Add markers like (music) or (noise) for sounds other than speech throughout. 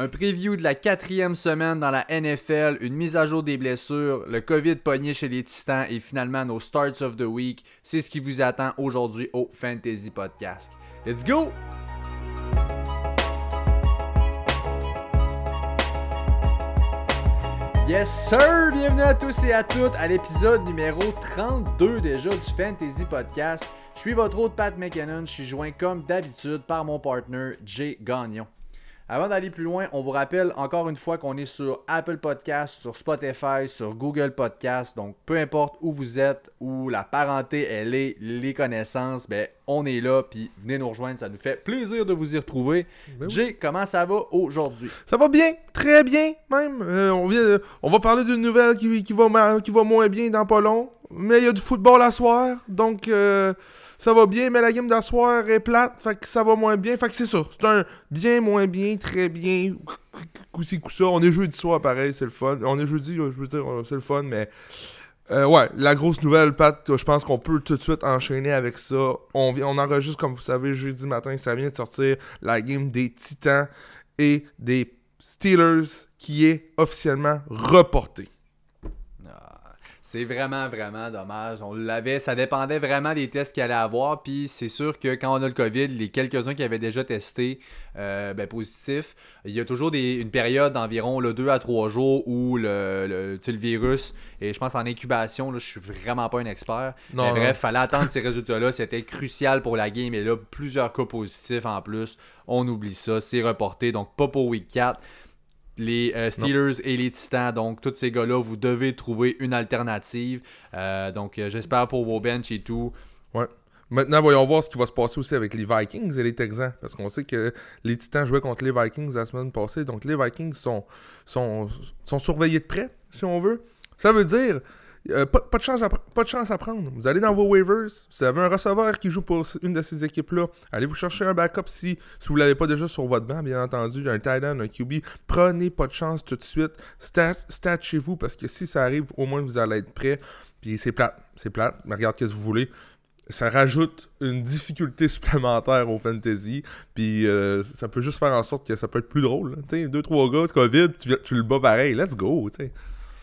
Un preview de la quatrième semaine dans la NFL, une mise à jour des blessures, le COVID pogné chez les Titans et finalement nos starts of the week. C'est ce qui vous attend aujourd'hui au Fantasy Podcast. Let's go! Yes sir! Bienvenue à tous et à toutes à l'épisode numéro 32 déjà du Fantasy Podcast. Je suis votre hôte Pat McKinnon, je suis joint comme d'habitude par mon partner Jay Gagnon. Avant d'aller plus loin, on vous rappelle encore une fois qu'on est sur Apple Podcast, sur Spotify, sur Google Podcast. Donc, peu importe où vous êtes, où la parenté elle est, les connaissances, ben on est là. Puis venez nous rejoindre, ça nous fait plaisir de vous y retrouver. Ben oui. Jay, comment ça va aujourd'hui? Ça va bien, très bien même. Euh, on, vient, on va parler d'une nouvelle qui, qui, va, qui va moins bien dans pas long. Mais il y a du football à soir, donc euh, ça va bien. Mais la game d'asseoir est plate, fait que ça va moins bien. Fait que c'est ça, c'est un bien, moins bien, très bien, coup-ci, coup ça. On est jeudi soir pareil, c'est le fun. On est jeudi, je veux dire, euh, c'est le fun, mais... Euh, ouais, la grosse nouvelle, Pat, je pense qu'on peut tout de suite enchaîner avec ça. On, on enregistre, comme vous savez, jeudi matin, ça vient de sortir la game des Titans et des Steelers qui est officiellement reportée. C'est vraiment, vraiment dommage. On l'avait, ça dépendait vraiment des tests qu'il allait avoir. Puis c'est sûr que quand on a le COVID, les quelques-uns qui avaient déjà testé euh, ben, positif, il y a toujours des, une période d'environ 2 à 3 jours où le, virus, et je pense en incubation, là, je suis vraiment pas un expert. Non, mais bref, fallait attendre ces résultats-là. C'était crucial pour la game. Et là, plusieurs cas positifs en plus. On oublie ça. C'est reporté. Donc, pas pour week 4 les euh, Steelers et les Titans. Donc, tous ces gars-là, vous devez trouver une alternative. Euh, donc, euh, j'espère pour vos benches et tout. Ouais. Maintenant, voyons voir ce qui va se passer aussi avec les Vikings et les Texans. Parce qu'on sait que les Titans jouaient contre les Vikings la semaine passée. Donc les Vikings sont, sont, sont surveillés de près, si on veut. Ça veut dire euh, pas, de chance à, de prendre. Vous allez dans vos waivers. Si vous avez un receveur qui joue pour une de ces équipes-là, allez vous chercher un backup si, vous ne l'avez pas déjà sur votre banc, bien entendu. Un tight end, un QB. Prenez pas de chance tout de suite. Stat, chez vous parce que si ça arrive, au moins vous allez être prêt. Puis c'est plate. C'est plate. Mais regarde qu'est-ce que vous voulez ça rajoute une difficulté (laughs) supplémentaire au fantasy. Puis euh, ça peut juste faire en sorte que ça peut être plus drôle. Tu sais, deux, trois gars, COVID, tu, tu le bats pareil. Let's go.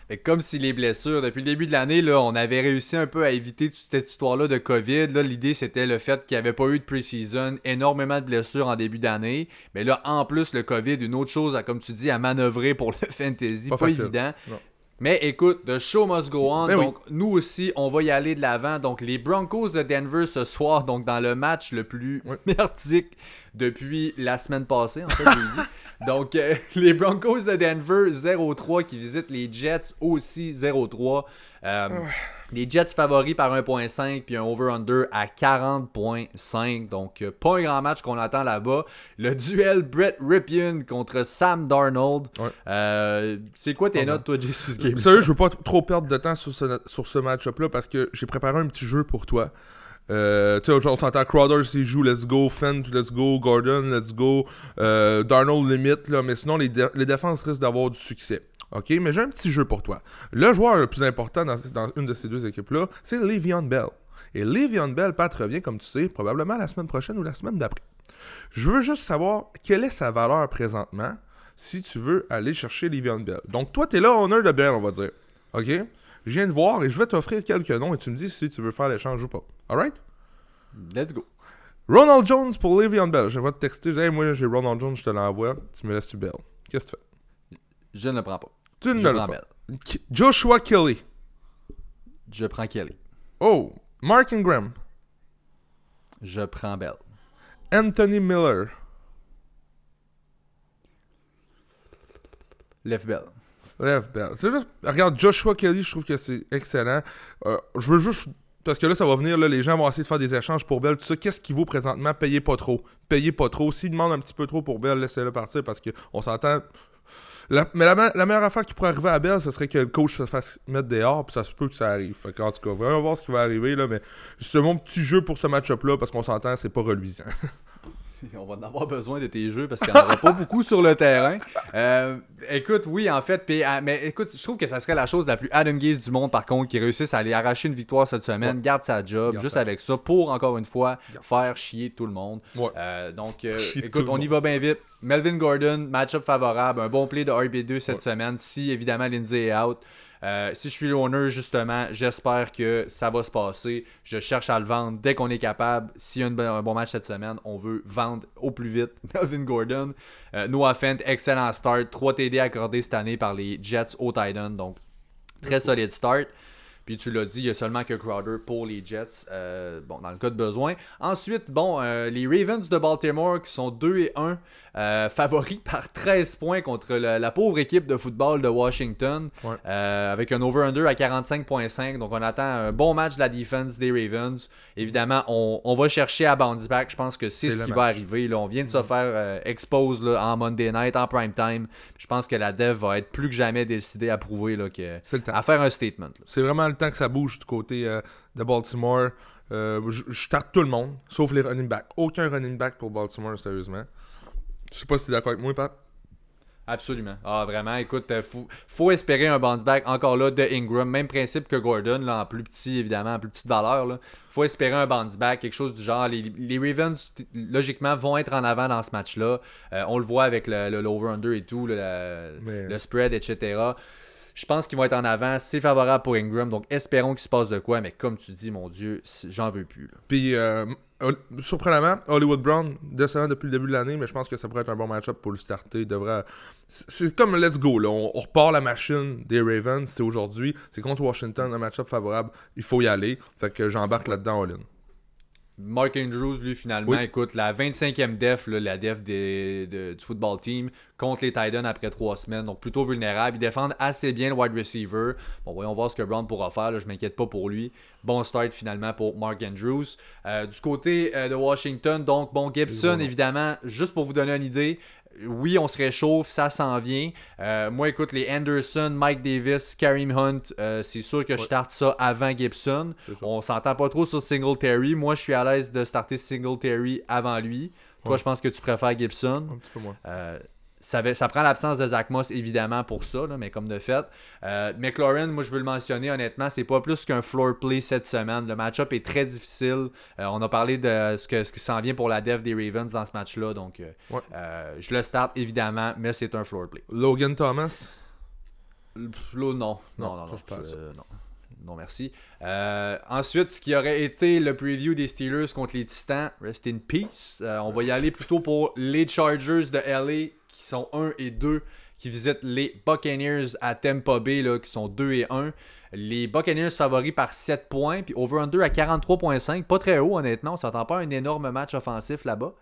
Fait que comme si les blessures, depuis le début de l'année, là, on avait réussi un peu à éviter toute cette histoire-là de COVID. Là, l'idée, c'était le fait qu'il n'y avait pas eu de pre-season, énormément de blessures en début d'année. Mais là, en plus, le COVID, une autre chose, à, comme tu dis, à manœuvrer pour le (laughs) fantasy. Pas évident. Non. Mais écoute, the show must go on. Ben oui. donc, nous aussi, on va y aller de l'avant. Donc, les Broncos de Denver ce soir, donc dans le match le plus merdique depuis la semaine passée, en fait, jeudi. (laughs) Donc, euh, les Broncos de Denver 0-3 qui visitent les Jets aussi 0-3. Euh, Les Jets favoris par 1.5 puis un over-under à 40.5. Donc, euh, pas un grand match qu'on attend là-bas. Le duel Brett Ripien contre Sam Darnold. Ouais. C'est quoi tes Oh, notes, toi, Jesse, ce game Sérieux, je veux pas trop perdre de temps sur ce, sur ce match-up-là parce que j'ai préparé un petit jeu pour toi. Euh, tu sais, on s'entend Crowder s'il joue, let's go, Fent, let's go, Gordon, let's go, euh, Darnold limite, là, mais sinon les, dé- les défenses risquent d'avoir du succès. Ok, mais j'ai un petit jeu pour toi. Le joueur le plus important dans, une de ces deux équipes-là, c'est Le'Veon Bell. Et Le'Veon Bell, Pat revient, comme tu sais, probablement la semaine prochaine ou la semaine d'après. Je veux juste savoir quelle est sa valeur présentement si tu veux aller chercher Le'Veon Bell. Donc toi, t'es là honneur de Bell, on va dire. Ok? Je viens de voir et je vais t'offrir quelques noms et tu me dis si tu veux faire l'échange ou pas. Alright? Let's go. Ronald Jones pour Le'Veon Bell. Je vais te texter. Hey, moi, j'ai Ronald Jones, je te l'envoie. Tu me laisses tu Bell? Qu'est-ce que tu fais? Je ne le prends pas. Tu ne Je le prends pas. Bell. Joshua Kelly. Je prends Kelly. Oh, Mark Ingram. Je prends Bell. Anthony Miller. Left Bell. Bref. C'est juste- Regarde, Joshua Kelly, je trouve que c'est excellent. Euh, je veux juste. Parce que là, ça va venir, là, les gens vont essayer de faire des échanges pour Bell. Tout ça, qu'est-ce qu'il vaut présentement? Payez pas trop. Payez pas trop. S'il demande un petit peu trop pour Bell, laissez-le partir parce qu'on s'entend. Mais la, me- la meilleure affaire qui pourrait arriver à Bell, ce serait que le coach se fasse mettre dehors, puis ça se peut que ça arrive. Fait en tout cas, vraiment voir ce qui va arriver, là, mais c'est mon petit jeu pour ce match-up-là, parce qu'on s'entend, c'est pas reluisant. (laughs) (laughs) On va en avoir besoin de tes jeux parce qu'il n'y en aura pas beaucoup sur le terrain. Euh, écoute, oui, en fait, pis, ah, mais écoute, je trouve que ça serait la chose la plus Adam Gaze du monde, par contre, qui réussisse à aller arracher une victoire cette semaine, Ouais. garde sa job, Garde juste ça. avec ça, pour encore une fois Garde faire chier tout le monde. Ouais. Euh, donc, euh, écoute, on y va bien vite. Melvin Gordon, match-up favorable, un bon play de RB2 cette Ouais. semaine, si évidemment Lindsay est out. Euh, si je suis l'owner, justement, j'espère que ça va se passer. Je cherche à le vendre dès qu'on est capable. S'il y a une un bon match cette semaine, on veut vendre au plus vite (laughs) Melvin Gordon. Euh, Noah Fent, excellent start. 3 TD accordés cette année par les Jets au Titan. Donc, très solide start. Puis tu l'as dit, il y a seulement que Crowder pour les Jets, euh, bon, dans le cas de besoin. Ensuite, bon, euh, les Ravens de Baltimore qui sont 2 et 1, euh, favoris (laughs) par 13 points contre la pauvre équipe de football de Washington, Ouais. avec un over-under à 45.5. Donc on attend un bon match de la defense des Ravens. Évidemment, on, on va chercher à bounce back. Je pense que c'est ce qui match. va arriver. Là. On vient de se faire euh, expose là, en Monday night, en prime time. Je pense que la dev va être plus que jamais décidée à prouver là, que, C'est le temps. à faire un statement. C'est vraiment le temps que ça bouge du côté euh, de Baltimore. Euh, je je tarte tout le monde, sauf les running backs. Aucun running back pour Baltimore, sérieusement. Je sais pas si t'es d'accord avec moi, Pat. Absolument. Ah, vraiment. Écoute, euh, faut, faut espérer un bounce back encore là de Ingram. Même principe que Gordon, là, en plus petit, évidemment, en plus petite valeur. Là. faut espérer un bounce back, quelque chose du genre. Les, les Ravens, logiquement, vont être en avant dans ce match-là. Euh, on le voit avec le, le- l'over-under et tout, le, Mais- le spread, etc. Je pense qu'ils vont être en avant. C'est favorable pour Ingram. Donc, espérons qu'il se passe de quoi. Mais comme tu dis, mon Dieu, j'en veux plus. Puis, euh, surprenamment, Hollywood Brown, décevant depuis le début de l'année, mais je pense que ça pourrait être un bon match-up pour le starter. Devrait... C'est comme let's go, là. On, on repart la machine des Ravens. C'est aujourd'hui. C'est contre Washington, un match-up favorable. Il faut y aller. Fait que j'embarque là-dedans, all-in. Mark Andrews, lui, finalement, Oui. écoute, la 25e def, là, la def des- de- du football team, contre les Titans après trois semaines, donc plutôt vulnérable. Ils défendent assez bien le wide receiver. Bon, voyons voir ce que Brown pourra faire, là, je m'inquiète pas pour lui. Bon start finalement pour Mark Andrews. Euh, du côté euh, de Washington, donc, bon, Gibson, évidemment, juste pour vous donner une idée, oui, on se réchauffe, ça s'en vient. Euh, moi, écoute, les Anderson, Mike Davis, Kareem Hunt, euh, c'est sûr que je starte ça avant Gibson. On s'entend pas trop sur Singletary. Moi, je suis à l'aise de starter Singletary avant lui. Toi, Ouais. je pense que tu préfères Gibson. Un petit peu moins. Euh, ça, prend l'absence de Zach Moss, évidemment, pour ça, là, mais comme de fait. Euh, McLaurin, moi, je veux le mentionner, honnêtement, c'est pas plus qu'un floor play cette semaine. Le match-up est très difficile. Euh, on a parlé de ce que, ce qui s'en vient pour la def des Ravens dans ce match-là. Donc, euh, Ouais. euh, je le starte, évidemment, mais c'est un floor play. Logan Thomas? Non. Non, Non, non, je non. Non, merci. Euh, ensuite, ce qui aurait été le preview des Steelers contre les Titans, rest in peace. Euh, on va y aller plutôt pour les Chargers de LA qui sont 1 et 2, qui visitent les Buccaneers à Tampa Bay là, qui sont 2 et 1. Les Buccaneers favoris par 7 points, puis over-under à 43.5. Pas très haut, honnêtement. On s'attend pas à un énorme match offensif là-bas.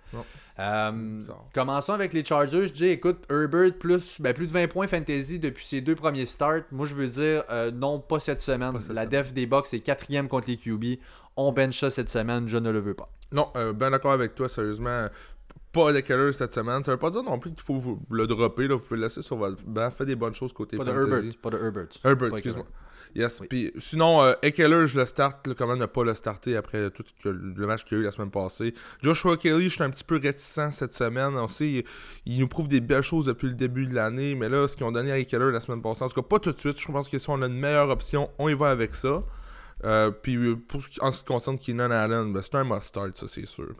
Euh, commençons avec les Chargers. Je dis, écoute, Herbert plus, ben, plus de 20 points fantasy depuis ses deux premiers starts. Moi, je veux dire, euh, non, pas cette semaine. Pas cette La semaine. def des Bucks est quatrième contre les QB. On bench ça cette semaine, je ne le veux pas. Non, euh, ben d'accord avec toi, sérieusement. Pas de Keller cette semaine. Ça veut pas dire non plus qu'il faut le dropper. Là. Vous pouvez le laisser sur votre banc. Faites des bonnes choses côté Pas de fantasy. Herbert. Pas de Herbert. Herbert, excuse-moi. Yes. Oui. Puis sinon, euh, Eckler, je le starte. Là, comment ne pas le starter après tout le match qu'il y a eu la semaine passée. Joshua Kelly, je suis un petit peu réticent cette semaine. On sait, il, il nous prouve des belles choses depuis le début de l'année. Mais là, ce qu'ils ont donné à Eckler la semaine passée, en tout cas pas tout de suite. Je pense que si on a une meilleure option, on y va avec ça. Euh, puis euh, pour en ce qui concerne Keenan Allen, ben, c'est un must-start, ça c'est sûr.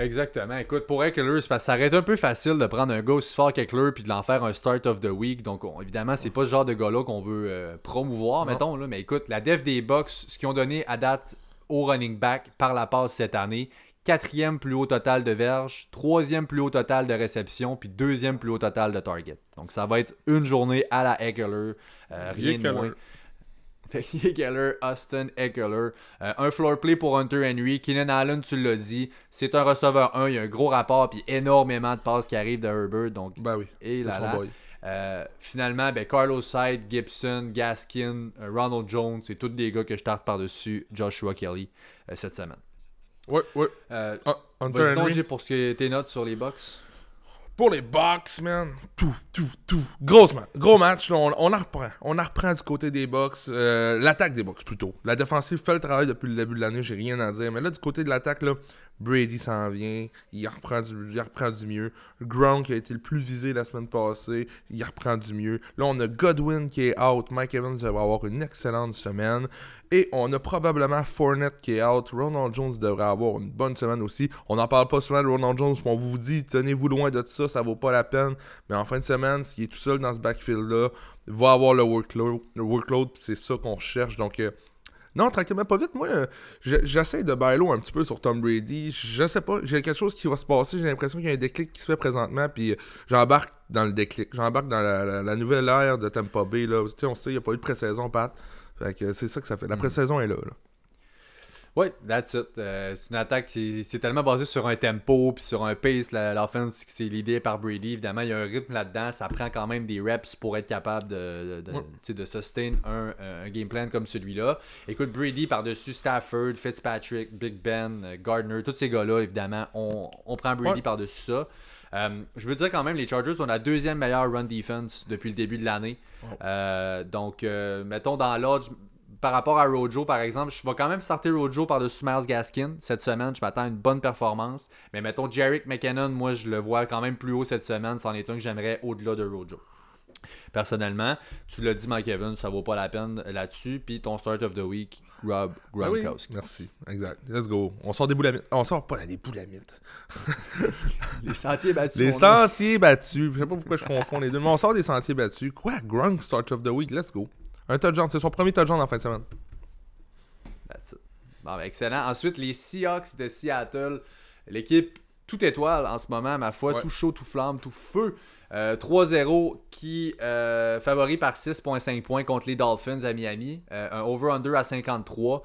Exactement. Écoute, pour Eckler, ça aurait été un peu facile de prendre un gars aussi fort qu'Eckler puis de l'en faire un start of the week. Donc, on- évidemment, c'est pas ce genre de gars-là qu'on veut euh, promouvoir, Non. mettons. Là. Mais écoute, la def des Bucks, ce qu'ils ont donné à date au running back par la passe cette année, quatrième plus haut total de verges, troisième plus haut total de réception, puis deuxième plus haut total de target. Donc, ça va être une journée à la Eckler, euh, rien de moins. Eckler, Austin Eckler. Euh, un floor play pour Hunter Henry. Keenan Allen, tu l'as dit. C'est un receveur 1. Il y a un gros rapport. Puis énormément de passes qui arrivent de Herbert. Donc, Ben oui. et là là. Euh, finalement, ben, Carlos Hyde, Gibson, Gaskin, euh, Ronald Jones, c'est tous des gars que je tarte par-dessus Joshua Kelly cette semaine. Ouais, ouais. Euh, Ah, Hunter Henry. Pour ce que tes notes sur les Bucks. Pour les Bucks, man. Tout, tout, tout. Gros match. Gros match. on, en reprend. On en reprend du côté des Bucks. Euh, l'attaque des Bucks, plutôt. La défensive fait le travail depuis le début de l'année. J'ai rien à dire. Mais là, du côté de l'attaque, là, Brady s'en vient, il reprend, du, il reprend du mieux. Gronk a été le plus visé la semaine passée, il reprend du mieux. Là, on a Godwin qui est out. Mike Evans va avoir une excellente semaine. Et on a probablement Fournette qui est out. Ronald Jones devrait avoir une bonne semaine aussi. On n'en parle pas souvent de Ronald Jones, on vous dit, tenez-vous loin de ça, ça vaut pas la peine. Mais en fin de semaine, s'il est tout seul dans ce backfield-là, va avoir le workload. Le workload, c'est ça qu'on cherche. Donc, euh, non, tranquillement, pas vite. Moi, j'essaie de bailo un petit peu sur Tom Brady. Je sais pas, j'ai quelque chose qui va se passer. J'ai l'impression qu'il y a un déclic qui se fait présentement. Puis j'embarque dans le déclic. J'embarque dans la, nouvelle ère de Tampa Bay. Là. Tu sais, on sait, il n'y a pas eu de pré-saison, Pat. Fait que c'est ça que ça fait. La mm. pré-saison est là. là. Oui, that's it. Euh, c'est une attaque, c'est tellement basé sur un tempo puis sur un pace. L'offense, c'est l'idée par Brady. Évidemment, il y a un rythme là-dedans. Ça prend quand même des reps pour être capable de, de, de sustain un, un, game plan comme celui-là. Écoute, Brady par-dessus Stafford, Fitzpatrick, Big Ben, euh, Gardner, tous ces gars-là, évidemment, on, on prend Brady par-dessus ça. Euh, je veux dire quand même, les Chargers ont la deuxième meilleure run defense depuis le début de l'année. donc, mettons dans l'ordre, par rapport à Rojo, par exemple, je vais quand même starter Rojo par-dessus Miles Gaskin cette semaine. Je m'attends à une bonne performance. Mais mettons, Jarek McKinnon, moi, je le vois quand même plus haut cette semaine. C'en est un que j'aimerais au-delà de Rojo. Personnellement, tu l'as dit, Mike Evans, ça vaut pas la peine là-dessus. Puis ton start of the week, Rob ah Gronkowski. merci, exact. Let's go. On sort des boulamites. On sort pas des boulamites. (laughs) les sentiers battus. Les sentiers battus. Je sais pas pourquoi je confonds les deux, mais on sort des sentiers battus. Quoi, Gronk start of the week? Let's go. Un touchdown, c'est son premier touchdown en fin de semaine. That's it. Bon, ben, excellent. Ensuite, les Seahawks de Seattle. L'équipe tout étoile en ce moment, ma foi, tout chaud, tout flamme, tout feu. 3-0 euh, qui euh, favori par 6.5 points contre les Dolphins à Miami. Euh, un over-under à 53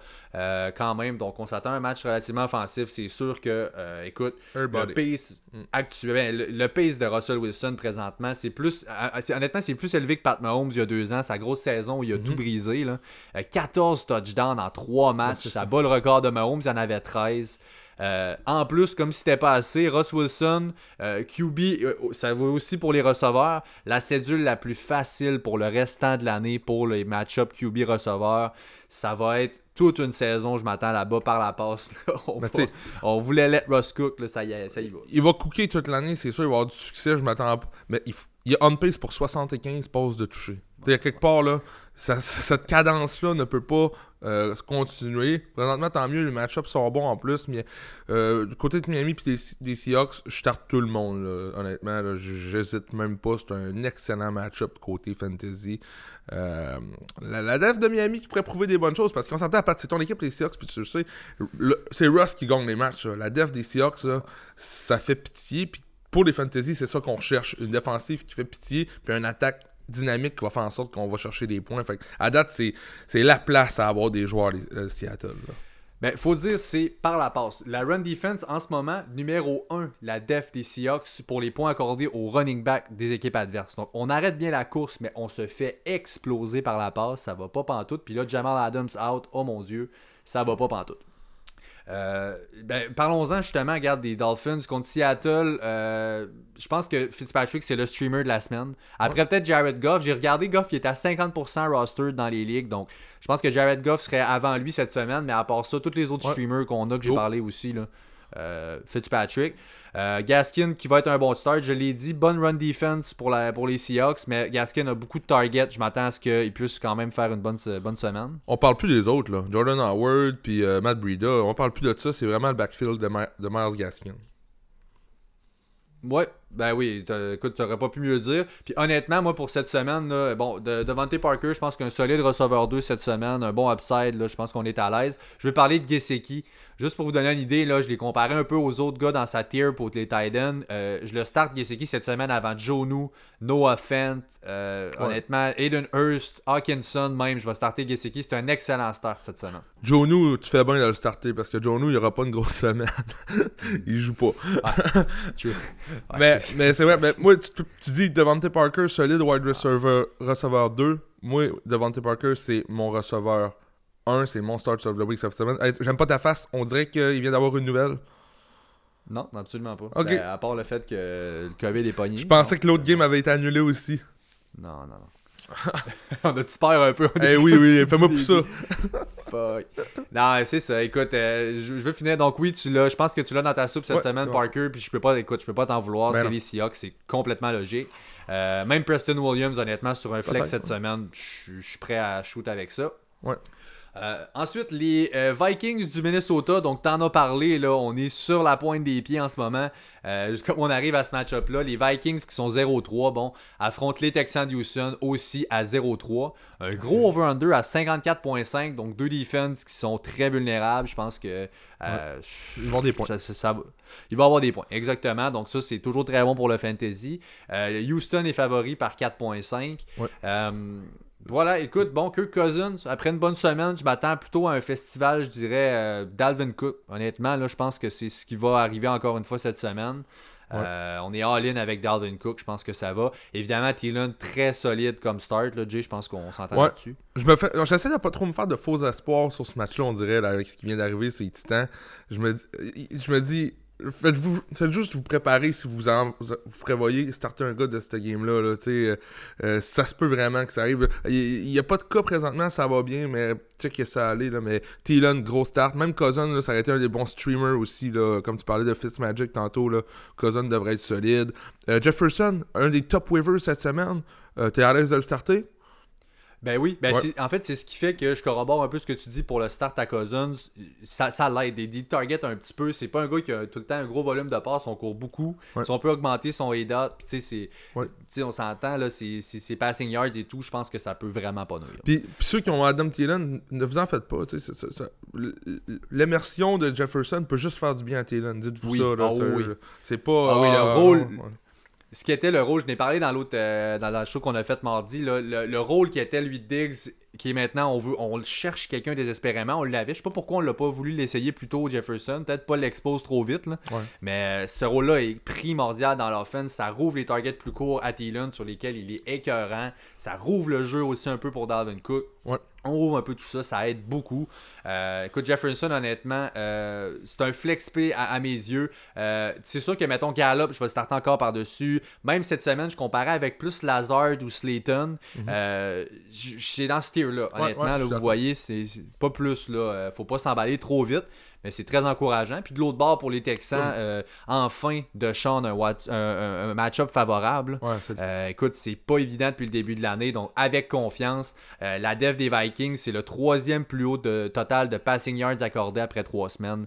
quand même. Donc on s'attend à un match relativement offensif. C'est sûr que, écoute, le pace mm. actuel, le, pace de Russell Wilson présentement, c'est plus, honnêtement, c'est plus élevé que Pat Mahomes il y a deux ans. Sa grosse saison où il a tout mm-hmm. brisé. Là. 14 touchdowns en 3 matchs. ça bat le record de Mahomes. Il y en avait 13. Euh, en plus, comme si c'était pas assez, Ross Wilson, euh, QB, euh, ça vaut aussi pour les receveurs. La cédule la plus facile pour le restant de l'année pour les match-up QB receveurs, ça va être toute une saison. Je m'attends là-bas par la passe. (laughs) on, voulait let Ross Cook, ça, y est, ça y va. Il va cooker toute l'année, c'est sûr, il va avoir du succès. Je m'attends Mais il, il est on pace pour 75 passes de toucher. Il y a quelque part là, (laughs) cette cadence-là ne peut pas euh, continuer. Présentement, tant mieux, les match-ups sont bons en plus, mais euh, du côté de Miami et des, Seahawks, je starte tout le monde, honnêtement. J'hésite même pas. C'est un excellent match-up côté fantasy. Euh, la, def de Miami qui pourrait prouver des bonnes choses parce qu'on s'entend à partir de ton équipe, les Seahawks, puis tu le sais, c'est Russ qui gagne les matchs. La def des Seahawks, ça fait pitié. Puis pour les fantasy, c'est ça qu'on recherche. Une défensive qui fait pitié, puis une attaque dynamique qui va faire en sorte qu'on va chercher des points. Fait à date, c'est, la place à avoir des joueurs euh, Seattle. Ben, faut dire, c'est par la passe. La run defense, en ce moment, numéro 1, la def des Seahawks pour les points accordés au running back des équipes adverses. Donc, on arrête bien la course, mais on se fait exploser par la passe. Ça va pas pantoute. Puis là, Jamal Adams out. Oh mon Dieu, ça va pas pantoute. Euh, ben, Parlons-en justement, regarde, des Dolphins contre Seattle. Euh, je pense que Fitzpatrick, c'est le streamer de la semaine. Après, peut-être Jared Goff. J'ai regardé Goff, il est à 50% roster dans les ligues. Donc, je pense que Jared Goff serait avant lui cette semaine. Mais à part ça, tous les autres streamers qu'on a, que j'ai parlé aussi, là, euh, Fitzpatrick. Euh, Gaskin qui va être un bon start, je l'ai dit, bonne run defense pour, la, pour les Seahawks, mais Gaskin a beaucoup de targets. Je m'attends à ce qu'il puisse quand même faire une bonne, bonne semaine. On parle plus des autres, là. Jordan Howard puis euh, Matt Breida. On parle plus de ça, c'est vraiment le backfield de, de Miles Gaskin. Ouais, ben oui, écoute, t'aurais pas pu mieux dire. Puis honnêtement, moi pour cette semaine, bon, de, Devante Parker, je pense qu'un solide receveur 2 cette semaine, un bon upside, là, je pense qu'on est à l'aise. Je vais parler de Geseki. Juste pour vous donner une idée, là, je l'ai comparé un peu aux autres gars dans sa tier pour les Titans. Euh, je le start Geseki cette semaine avant Jonu, Noah Fent, euh, honnêtement, Aiden Hurst, Hawkinson même. Je vais starter Geseki. C'est un excellent start cette semaine. Jonu, tu fais bien de le starter parce que Jonu, il aura pas une grosse (laughs) semaine. il joue pas. (laughs) mais (laughs) mais c'est vrai, mais moi, tu, tu dis Devante Parker, solide wide receiver, receveur 2. Moi, Devante Parker, c'est mon receveur un, c'est mon start of the week cette semaine. J'aime pas ta face, on dirait qu'il vient d'avoir une nouvelle. Non, absolument pas. Ben, à part le fait que le COVID est pogné. Je pensais que l'autre game avait été annulé aussi. Non, non, non. (laughs) on a-tu peur un peu? Eh oui, oui, fais-moi pour ça. Fuck. Non, c'est ça. Écoute, euh, je, je veux finir. Donc, oui, tu l'as. Je pense que tu l'as dans ta soupe cette Ouais, semaine, ouais. Parker. Puis je peux pas, écoute, je peux pas t'en vouloir. Ben c'est les Seahawks. C'est complètement logique. Euh, même Preston Williams, honnêtement, sur un flex cette semaine, je je suis prêt à shoot avec ça. Ouais. Euh, ensuite, les euh, Vikings du Minnesota, donc t'en as parlé, là, on est sur la pointe des pieds en ce moment. Euh, (laughs) comme on arrive à ce match-up-là, les Vikings qui sont 0-3, bon, affrontent les Texans de Houston aussi à 0-3. Un gros over-under à 54.5, donc deux defenses qui sont très vulnérables. Je pense que euh, Ils vont avoir des points. ça- ça- ça va- il va avoir des points, exactement. Donc ça, c'est toujours très bon pour le fantasy. Houston est favori par 4.5. Ouais. Euh, voilà, écoute, bon, Kirk Cousins, après une bonne semaine, je m'attends plutôt à un festival, je dirais, euh, Dalvin Cook. Honnêtement, là, je pense que c'est ce qui va arriver encore une fois cette semaine. Euh, on est all-in avec Dalvin Cook, je pense que ça va. Évidemment, Thielen, très solide comme start, là, Jay, je pense qu'on s'entend Ouais. là-dessus. Je me fais, j'essaie de pas trop me faire de faux espoirs sur ce match-là, on dirait, là, avec ce qui vient d'arriver, c'est Titans. Je me, dis- je me dis, faites-vous, faites juste vous préparer si vous, vous, prévoyez starter un gars de cette game-là, là, euh, euh, ça se peut vraiment que ça arrive. Il n'y a pas de cas présentement, ça va bien, mais sais que ça allait, là, mais Thielen, gros start. Même Cousin, ça aurait été un des bons streamers aussi, là, comme tu parlais de Fitzmagic tantôt, là, Cousin devrait être solide. Euh, Jefferson, un des top waivers cette semaine, t'es à l'aise de le starter? Ben oui, ben Ouais. en fait, c'est ce qui fait que je corrobore un peu ce que tu dis pour le start à Cousins. Ça, ça l'aide. Il il target un petit peu. C'est pas un gars qui a tout le temps un gros volume de passes. On court beaucoup. Ouais. Si on peut augmenter son ADOT, puis tu sais, Ouais. on s'entend, là, c'est passing yards et tout. Je pense que ça peut vraiment pas nuire. Puis, ceux qui ont Adam Thielen, ne vous en faites pas. ça- L'immersion de Jefferson peut juste faire du bien à Thielen. Dites-vous Oui. ça. Ah oui. C'est pas. Ah oui, le ah, rôle-. Ce qui était le rôle, je n'ai parlé dans l'autre euh, dans la show qu'on a fait mardi, là, le, le rôle qui était lui Diggs, qui est maintenant, on veut, on cherche quelqu'un désespérément, on l'avait. Je sais pas pourquoi on l'a pas voulu l'essayer plus tôt, Jefferson. Peut-être pas l'expose trop vite, là. Ouais. mais euh, ce rôle-là est primordial dans l'offense. Ça rouvre les targets plus courts à Thielen sur lesquels il est écœurant. Ça rouvre le jeu aussi un peu pour Dalvin Cook. Ouais. On rouvre un peu tout ça, ça aide beaucoup. Euh, écoute, Jefferson, honnêtement, euh, c'est un flex P à, à mes yeux. Euh, c'est sûr que, mettons, Gallup, je vais starter encore par-dessus. Même cette semaine, je comparais avec plus Lazard ou Slayton. Euh, j- C'est dans ce Ouais, honnêtement. ouais, là, vous voyez, c'est pas plus. là. Euh, faut pas s'emballer trop vite. Mais c'est très encourageant. Puis de l'autre bord, pour les Texans, euh, enfin, de Sean, un, match-up favorable. Euh, écoute, c'est pas évident depuis le début de l'année, donc avec confiance. Euh, la dev des Vikings, c'est le troisième plus haut de, total de passing yards accordé après trois semaines.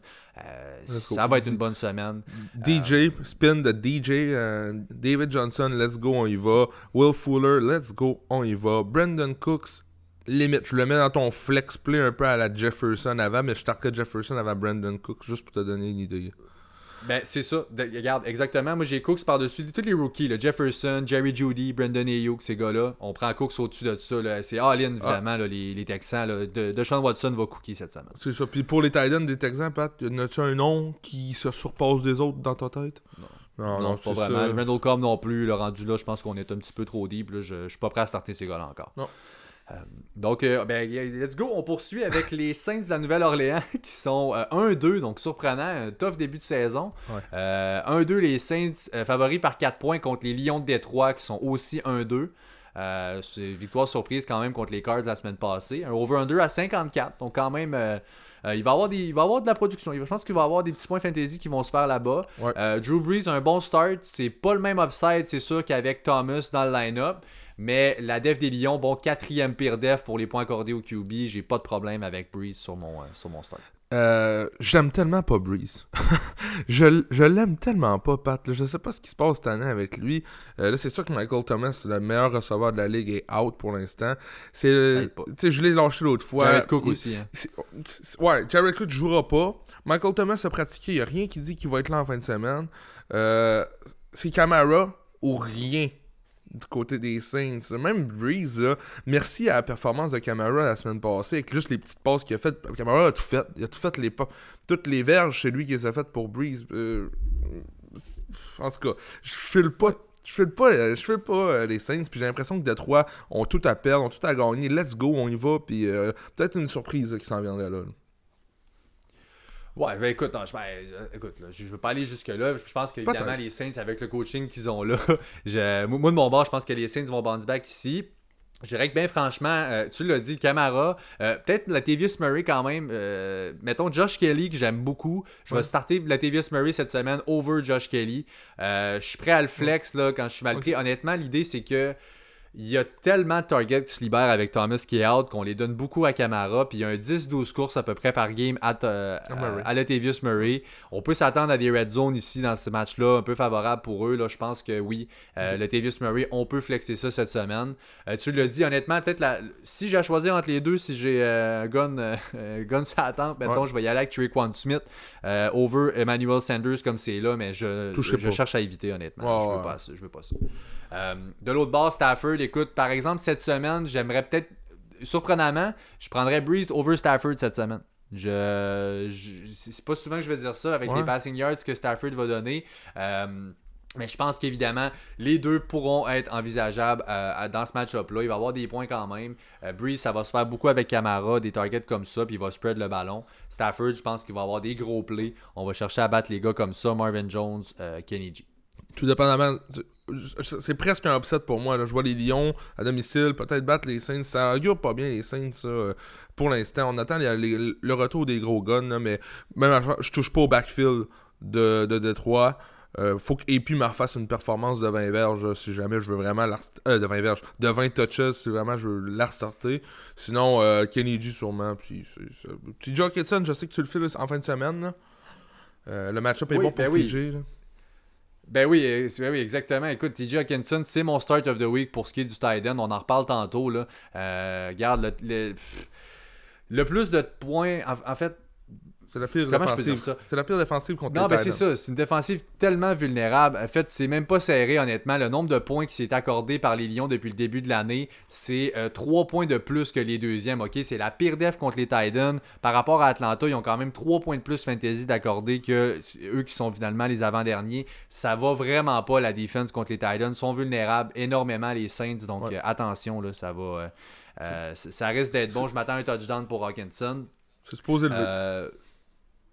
Ça va être une bonne semaine. DJ, spin de DJ, David Johnson, let's go, on y va. Will Fuller, let's go, on y va. Brandon Cooks, limite, je le mets dans ton flex play un peu à la Jefferson avant, mais je starterais Jefferson avant Brandon Cooks, juste pour te donner une idée. Ben, c'est ça. De- regarde, exactement. Moi, j'ai Cooks par-dessus tous les rookies. là. Jefferson, Jerry Judy, Brandon Ayuk, ces gars-là. On prend Cooks au-dessus de ça. là. C'est all-in, évidemment, là, les, les Texans. Là. De, de Sean Watson va cookie cette semaine. C'est ça. Puis pour les Titans des Texans, Pat, y a-tu un nom qui se surpasse des autres dans ta tête? Non. Non, Non, pas vraiment. ça. Randall Cobb non plus. Le rendu là, je pense qu'on est un petit peu trop deep. là. Je, je suis pas prêt à starter ces gars-là encore. Non. Euh, donc, euh, ben, let's go. On poursuit avec les (laughs) Saints de la Nouvelle-Orléans (laughs) qui sont euh, 1-2, donc surprenant. Un tough début de saison. Ouais. Euh, 1-2, les Saints euh, favoris par 4 points contre les Lions de Détroit qui sont aussi 1-2. Euh, c'est une victoire surprise quand même contre les Cards la semaine passée. Un over-under à 54. Donc, quand même. euh, euh, il, va avoir des, il va avoir de la production. Il va- Je pense qu'il va avoir des petits points fantasy qui vont se faire là-bas. Ouais. Euh, Drew Brees, un bon start. C'est pas le même upside, c'est sûr, qu'avec Thomas dans le line-up. Mais la def des Lions, bon, quatrième pire def pour les points accordés au QB. J'ai pas de problème avec Breeze sur mon, euh, sur mon start. Euh, J'aime tellement pas Breeze. (laughs) je je l'aime tellement pas, Pat. Je sais pas ce qui se passe cette année avec lui. Euh, là, c'est sûr que Michael Thomas, le meilleur receveur de la ligue, est out pour l'instant. C'est, je l'ai lâché l'autre fois. Jared Cook Il- aussi. hein. Ouais, Jared Cook jouera pas. Michael Thomas a pratiqué. Il n'y a rien qui dit qu'il va être là en fin de semaine. Euh, c'est Camara ou rien du côté des Saints. Même Breeze, là, merci à la performance de Camara la semaine passée, avec juste les petites passes qu'il a faites. Camara a tout fait. Il a tout fait les pas. Toutes les verges, c'est lui qui les a faites pour Breeze. Euh, en tout cas, je file pas. Je file pas, je pas euh, les Saints, puis j'ai l'impression que Detroit ont tout à perdre, ont tout à gagner. Let's go, on y va, puis euh, peut-être une surprise qui s'en viendrait là. Ouais, ben écoute, non, je, ben, euh, écoute là, je, je veux pas aller jusque-là. Je pense qu'évidemment, les Saints, avec le coaching qu'ils ont là, (laughs) je- moi, de mon bord, je pense que les Saints vont bounce back ici. Je dirais que bien franchement, euh, tu l'as dit, Camara, euh, peut-être Latavius Murray quand même. euh, mettons Josh Kelly que j'aime beaucoup. Je vais Ouais. starter Latavius Murray cette semaine over Josh Kelly. Je suis prêt à le flex là, quand je suis mal pris. Honnêtement, l'idée c'est que il y a tellement de targets qui se libèrent avec Thomas qui est out qu'on les donne beaucoup à Camara. Puis il y a un 10-12 courses à peu près par game à, euh, À Murray. à Latavius Murray. On peut s'attendre à des red zones ici dans ce match-là, un peu favorable pour eux. Là, je pense que oui, euh, Latavius Murray, on peut flexer ça cette semaine. Euh, tu l'as dit, honnêtement, peut-être la... si j'ai à choisir entre les deux, si j'ai euh, un gun, euh, un gun sur la tempe, mettons, Ouais. je vais y aller avec Traquan Smith over Emmanuel Sanders comme c'est là, mais je, je cherche à éviter, honnêtement. Je, veux ouais. pas ça, je veux pas ça. Euh, de l'autre bord, Stafford, écoute, par exemple, cette semaine, j'aimerais peut-être, surprenamment, je prendrais Breeze over Stafford cette semaine. Je, je- c'est pas souvent que je vais dire ça avec Ouais. les passing yards que Stafford va donner. Euh, mais je pense qu'évidemment, les deux pourront être envisageables euh, dans ce match-up-là. Il va y avoir des points quand même. Euh, Breeze, ça va se faire beaucoup avec Camara, des targets comme ça, puis il va spread le ballon. Stafford, je pense qu'il va avoir des gros plays. On va chercher à battre les gars comme ça, Marvin Jones, euh, Kenny G. Tout dépendamment. C'est presque un upset pour moi. Là. Je vois les Lions à domicile, peut-être battre les Saints. Ça augure pas bien les Saints ça, euh, pour l'instant. On attend les- les- le retour des gros guns, là, mais même à- je touche pas au backfield de, de Détroit. Euh, faut que AP me refasse une performance de 20 verges là, si jamais je veux vraiment la euh, de 20 verges, de 20 touches si vraiment je veux la restarter. Sinon, euh, Kenny G sûrement. Puis, Joe Kitson, je sais que tu le fais en fin de semaine. le match-up est Oui, bon pour ben. TG. Ben oui, euh, ben oui, exactement. Écoute, TJ Hawkinson, c'est mon start of the week pour ce qui est du tight end. On en reparle tantôt. Là. Euh, regarde, le, le, le plus de points. En fait, C'est la pire Comment défensive. C'est la pire défensive contre non, les ben c'est ça. C'est une défensive tellement vulnérable. En fait, c'est même pas serré, honnêtement. Le nombre de points qui s'est accordé par les Lions depuis le début de l'année, c'est 3 points de plus que les deuxièmes. ok? C'est la pire def contre les Titans. Par rapport à Atlanta, ils ont quand même 3 points de plus fantasy d'accorder que eux qui sont finalement les avant-derniers. Ça va vraiment pas la défense contre les Titans. Ils sont vulnérables énormément, les Saints. Donc Ouais. euh, attention, là, ça va. euh, euh, ça risque d'être bon. Je m'attends à un touchdown pour Hawkinson. C'est supposé le Euh,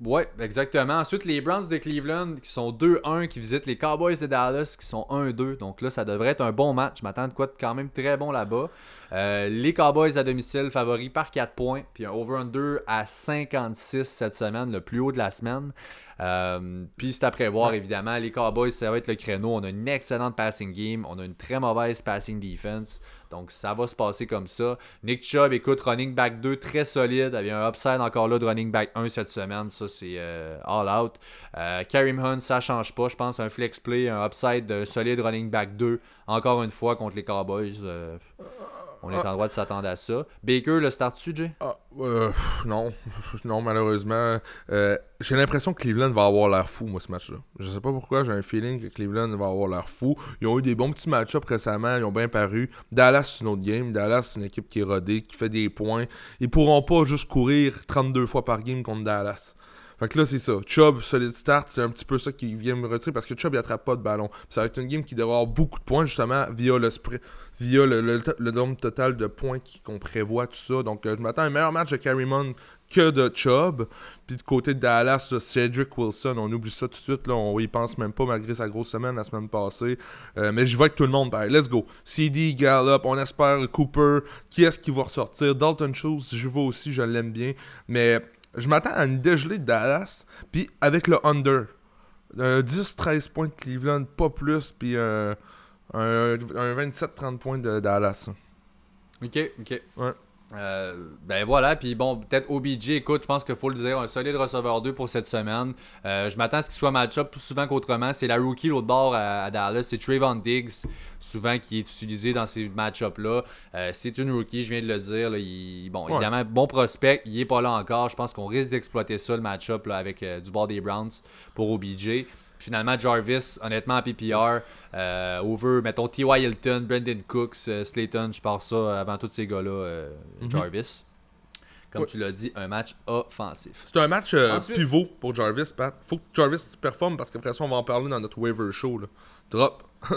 ouais, exactement. Ensuite, les Browns de Cleveland qui sont 2-1, qui visitent les Cowboys de Dallas qui sont 1-2. Donc là, ça devrait être un bon match. Je m'attends de quoi de quand même très bon là-bas. Euh, les Cowboys à domicile favoris par 4 points. Puis un over-under à 56 cette semaine, le plus haut de la semaine. Euh, puis c'est à prévoir, évidemment. Les Cowboys, ça va être le créneau. On a une excellente passing game. On a une très mauvaise passing defense. Donc ça va se passer comme ça. Nick Chubb, écoute, running back 2 très solide. Il y a un upside encore là de running back 1 cette semaine. Ça, c'est euh, all out. Euh, Kareem Hunt, ça change pas. Je pense un flex play, un upside d'un solide running back 2. Encore une fois contre les Cowboys. On est en droit de s'attendre à ça. Baker, le start-tu, Jay? Ah, euh, non, (laughs) non, malheureusement. Euh, j'ai l'impression que Cleveland va avoir l'air fou, moi, ce match-là. Je sais pas pourquoi, j'ai un feeling que Cleveland va avoir l'air fou. Ils ont eu des bons petits match-ups récemment, ils ont bien paru. Dallas, c'est une autre game. Dallas, c'est une équipe qui est rodée, qui fait des points. Ils pourront pas juste courir 32 fois par game contre Dallas. Fait que là, c'est ça. Chubb, solid start, c'est un petit peu ça qui vient me retirer parce que Chubb, il attrape pas de ballon. Ça va être une game qui devra avoir beaucoup de points, justement, via le sprint, via le, le- nombre total de points qu'on prévoit, tout ça. Donc, euh, je m'attends à un meilleur match de Carrymon que de Chubb. Puis du côté de Dallas, Cedric Wilson, on oublie ça tout de suite. Là, on y pense même pas malgré sa grosse semaine la semaine passée. Euh, mais j'y vais avec tout le monde. pareil. Let's go. CD, Gallup, on espère Cooper. Qui est-ce qui va ressortir? Dalton Schultz, je vais aussi, je l'aime bien. Mais je m'attends à une dégelée de Dallas. Puis avec le under. Euh, 10-13 points de Cleveland, pas plus. Puis euh, un, un 27-30 points de Dallas. Ok, ok. Ouais. Euh, ben voilà, puis bon, peut-être OBJ, écoute, je pense qu'il faut le dire, un solide receveur 2 pour cette semaine. Euh, je m'attends à ce qu'il soit match-up plus souvent qu'autrement. C'est la rookie l'autre bord à, à Dallas, c'est Trayvon Diggs, souvent qui est utilisé dans ces match-ups-là. Euh, c'est une rookie, je viens de le dire. là, il- bon, Ouais. évidemment, bon prospect, il est pas là encore. Je pense qu'on risque d'exploiter ça, le match-up là, avec du bord des Browns pour OBJ. Finalement, Jarvis, honnêtement, en PPR, euh, over, mettons, T.Y. Hilton, Brendan Cooks, euh, Slayton, je pars ça avant tous ces gars-là, euh, Mhm. Jarvis. Comme Ouais. tu l'as dit, un match offensif. C'est un match euh, Ensuite- pivot pour Jarvis, Pat. Faut que Jarvis performe parce qu'après ça, on va en parler dans notre waiver show. Là. Drop. (laughs)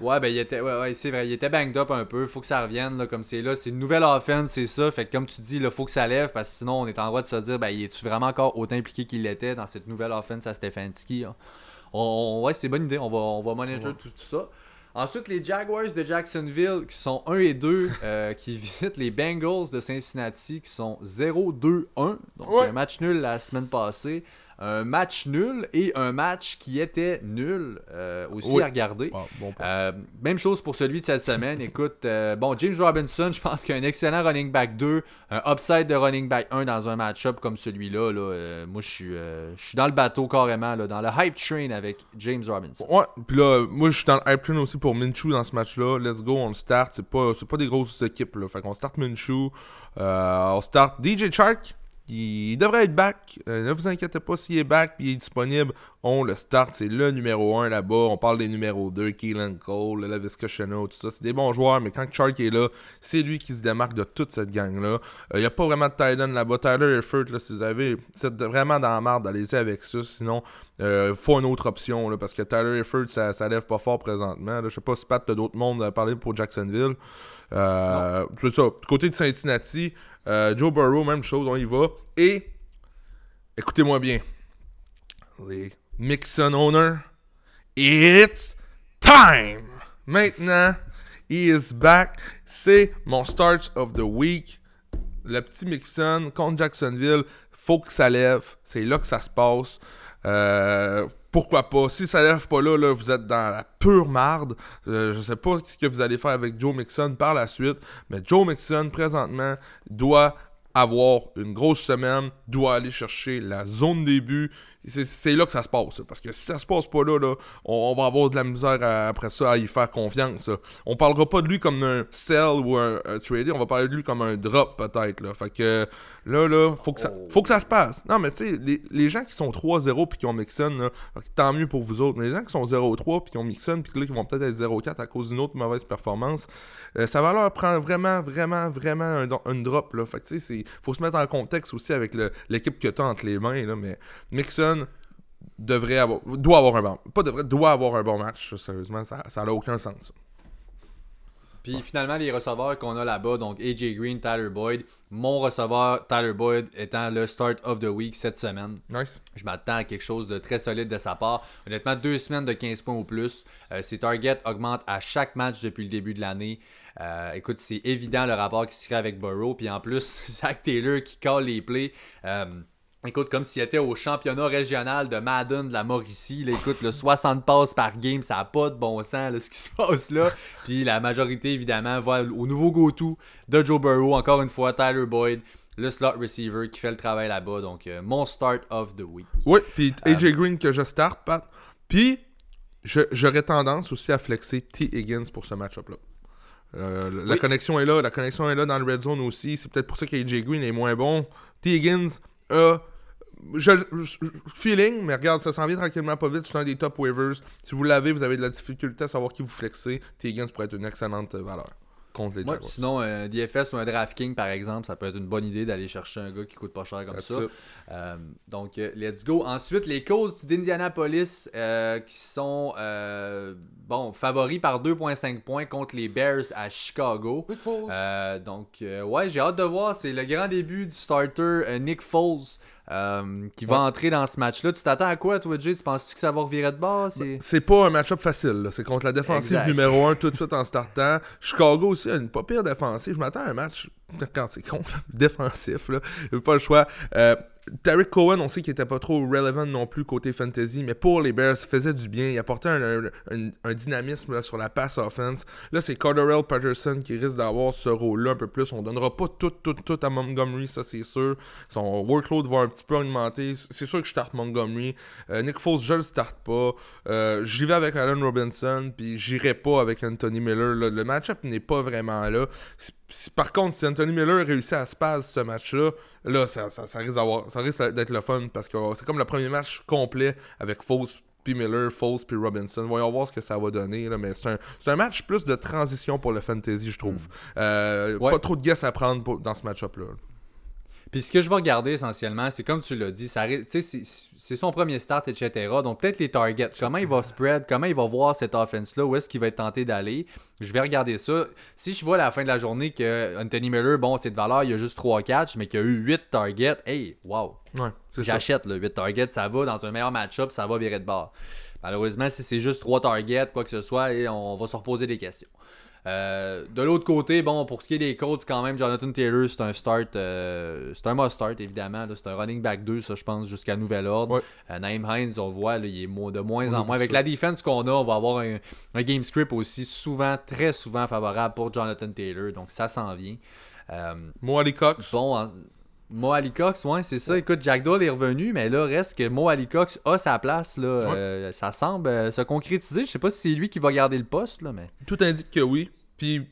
Ouais, ben, il était, ouais, ouais, c'est vrai, il était banged up un peu. Faut que ça revienne, là, comme c'est là. C'est une nouvelle offense, c'est ça. Fait que, comme tu dis, il faut que ça lève parce que sinon, on est en droit de se dire, ben, il est-tu vraiment encore autant impliqué qu'il l'était dans cette nouvelle offense à Stefanski? hein? On, on- ouais, c'est une bonne idée. On va, on va Ouais. tout, tout ça. Ensuite, les Jaguars de Jacksonville qui sont 1 et 2, (laughs) euh, qui visitent les Bengals de Cincinnati qui sont 0-2-1. Donc, Ouais. un match nul la semaine passée. Un match nul et un match qui était nul euh, aussi Oui. à regarder. Ah, bon. Euh, même chose pour celui de cette semaine. (laughs) Écoute, euh, bon, James Robinson, je pense qu'il y a un excellent running back 2, un upside de running back 1 dans un match-up comme celui-là. là, moi, je suis, je suis dans le bateau carrément, là, dans le hype train avec James Robinson. Ouais, puis là, moi je suis dans le hype train aussi pour Minshew dans ce match-là. Let's go, on le start. C'est pas, pas des grosses équipes, là. Fait qu'on start Minshew. On start DJ Shark. Il devrait être back. Euh, ne vous inquiétez pas s'il est back puis il est disponible. On le start. C'est le numéro 1 là-bas. On parle des numéros 2, Keelan Cole, Lavisca Chenault, tout ça. C'est des bons joueurs, mais quand Shark est là, c'est lui qui se démarque de toute cette gang-là. Il n'y a pas vraiment de Titan là-bas. Tyler Effort, là, si vous avez. Êtes vraiment dans la merde, allez-y avec ça. Sinon, euh, faut une autre option là, parce que Tyler Effort, ça, ça lève pas fort présentement. Là. Je sais pas si Pat, d'autres mondes à parler pour Jacksonville. Euh, c'est ça. Du côté de Cincinnati, euh, Joe Burrow, même chose, on y va. Et écoutez-moi bien. Les Mixon owners, it's time! Maintenant, he is back. C'est mon start of the week. Le petit Mixon contre Jacksonville, faut que ça lève. C'est là que ça se passe. Euh, pourquoi pas? Si ça lève pas là, vous êtes dans la pure marde. Euh, je sais pas ce que vous allez faire avec Joe Mixon par la suite, mais Joe Mixon, présentement, doit avoir une grosse semaine, doit aller chercher la zone début. C'est- là que ça se passe. Parce que si ça se passe pas là, là on, on va avoir de la misère à- après ça à y faire confiance. là. On parlera pas de lui comme un sell ou un, un trader, on va parler de lui comme un drop peut-être. Là. Fait que là, là, faut que ça, Oh. faut que ça se passe. Non, mais tu sais, les, les gens qui sont 3-0 puis qui ont Mixon, tant mieux pour vous autres. Mais les gens qui sont 0-3 puis qui ont Mixon puis là, qui vont peut-être être 0-4 à cause d'une autre mauvaise performance, euh, ça va leur prendre vraiment, vraiment, vraiment un, drop. Là. Fait que tu sais, faut se mettre en contexte aussi avec l'équipe que tu as entre les mains. Là, mais Mixon devrait avoir, doit avoir un bon, pas devrait, doit avoir un bon match. Sérieusement, ça n'a aucun sens. Puis finalement, les receveurs qu'on a là-bas, donc AJ Green, Tyler Boyd. Mon receveur, Tyler Boyd, étant le start of the week cette semaine. Nice. Je m'attends à quelque chose de très solide de sa part. Honnêtement, deux semaines de 15 points ou plus. Euh, ses targets augmentent à chaque match depuis le début de l'année. Euh, écoute, c'est évident le rapport qui se crée avec Burrow. Puis en plus, (laughs) Zach Taylor qui colle les plays. Euh, Écoute, comme s'il était au championnat régional de Madden de la Mauricie. Là, écoute, le 60 passes par game, ça n'a pas de bon sens là, ce qui se passe là. (laughs) Puis la majorité, évidemment, va au nouveau go-to de Joe Burrow. Encore une fois, Tyler Boyd, le slot receiver qui fait le travail là-bas. Donc, euh, mon start of the week. Oui, puis AJ Green que je start, Pat. Puis, j'aurais tendance aussi à flexer T. Higgins pour ce match-up-là. Euh, la Oui. connexion est là, la connexion est là dans le red zone aussi. C'est peut-être pour ça qu'AJ Green est moins bon. T. Higgins a. Je, je- feeling, mais regarde, ça s'en vient tranquillement pas vite. C'est un des top waivers. Si vous l'avez, vous avez de la difficulté à savoir qui vous flexer. T. Higgins pourrait être une excellente valeur contre les Jaguars. sinon, un DFS ou un DraftKings, par exemple, ça peut être une bonne idée d'aller chercher un gars qui coûte pas cher comme ça. Euh, donc, euh, let's go. Ensuite, les Colts d'Indianapolis euh, qui sont euh, bon, favoris par 2,5 points contre les Bears à Chicago. Euh, donc, euh, ouais, j'ai hâte de voir. C'est le grand début du starter euh, Nick Foles euh, qui va entrer dans ce match-là. Tu t'attends à quoi, toi, Jay? Tu penses-tu que ça va revirer de bord? C'est- C'est pas un match-up facile. C'est contre la défensive Exact. numéro 1 tout de suite en startant. Chicago aussi a une pas pire défensive. Je m'attends à un match, quand c'est con, là, (laughs) défensif. Là. J'ai pas le choix. Euh, Tarek Cohen, on sait qu'il était pas trop relevant non plus côté fantasy, mais pour les Bears, faisait du bien. Il apportait un, dynamisme sur la pass offense. Là, c'est Carterell Patterson qui risque d'avoir ce rôle-là un peu plus. On donnera pas tout, tout, tout à Montgomery, ça c'est sûr. Son workload va un petit peu augmenter. C'est sûr que je starte Montgomery. Euh, Nick Foles, je le starte pas. Euh, J'y vais avec Allen Robinson, puis j'irai pas avec Anthony Miller. Le match-up n'est pas vraiment là. Si- par contre, si Anthony Miller réussit à se passer ce match-là, là, ça, ça, ça risque d'être le fun parce que euh, c'est comme le premier match complet avec Foles puis Miller, Foles puis Robinson. Voyons voir ce que ça va donner. Là, mais c'est un, match plus de transition pour le fantasy, je trouve. Euh, Ouais. Pas trop de guess à prendre pour- dans ce match-up-là. Puis ce que je vais regarder essentiellement, c'est comme tu l'as dit, ça, c'est son premier start, etc. Donc peut-être les targets, comment il va spread, comment il va voir cette offense-là, où est-ce qu'il va être tenté d'aller. Je vais regarder ça. Si je vois à la fin de la journée que Anthony Miller, bon, c'est de valeur, il y a juste 3 catchs, mais qu'il y a eu 8 targets, hey, wow, Ouais, j'achète le 8 targets, ça va dans un meilleur match-up, ça va virer de bord. Malheureusement, si c'est juste trois targets, quoi que ce soit, et on va se reposer des questions. Euh, de l'autre côté, bon, pour ce qui est des codes, quand même, Jonathan Taylor, c'est un start, euh, c'est un must start évidemment. C'est un running back 2, ça, je pense, jusqu'à nouvel ordre. Ouais. Euh, Naïm Hines, on voit, là, il est de moins On en moins. Avec ça. la défense qu'on a, on va avoir un, un game script aussi souvent, très souvent favorable pour Jonathan Taylor. Donc ça s'en vient. Euh, Mo Ali Cox. Bon, en- Mo Ali Cox, ouais, c'est ça. Écoute, Jack Doyle est revenu, mais là, reste que Mo Ali Cox a sa place. Là, Ouais. Euh, ça semble euh, se concrétiser. Je sais pas si c'est lui qui va garder le poste, là, mais. Tout indique que oui. Puis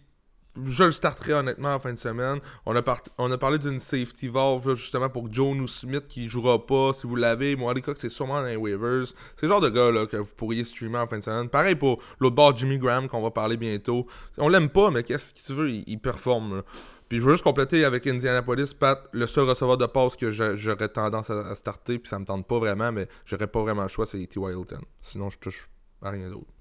je le starterai honnêtement en fin de semaine. On a, parlé d'une safety valve justement pour Joe ou Smith qui jouera pas. Si vous l'avez, moi, Cox c'est sûrement dans les waivers. C'est le genre de gars là, que vous pourriez streamer en fin de semaine. Pareil pour l'autre bord, Jimmy Graham, qu'on va parler bientôt. On l'aime pas, mais qu'est-ce que tu veux, il, performe. Puis je veux juste compléter avec Indianapolis, Pat, le seul receveur de passe que j'a- j'aurais tendance à, starter, puis ça me tente pas vraiment, mais j'aurais pas vraiment le choix, c'est T.Y. Hilton. Sinon, je touche à rien d'autre.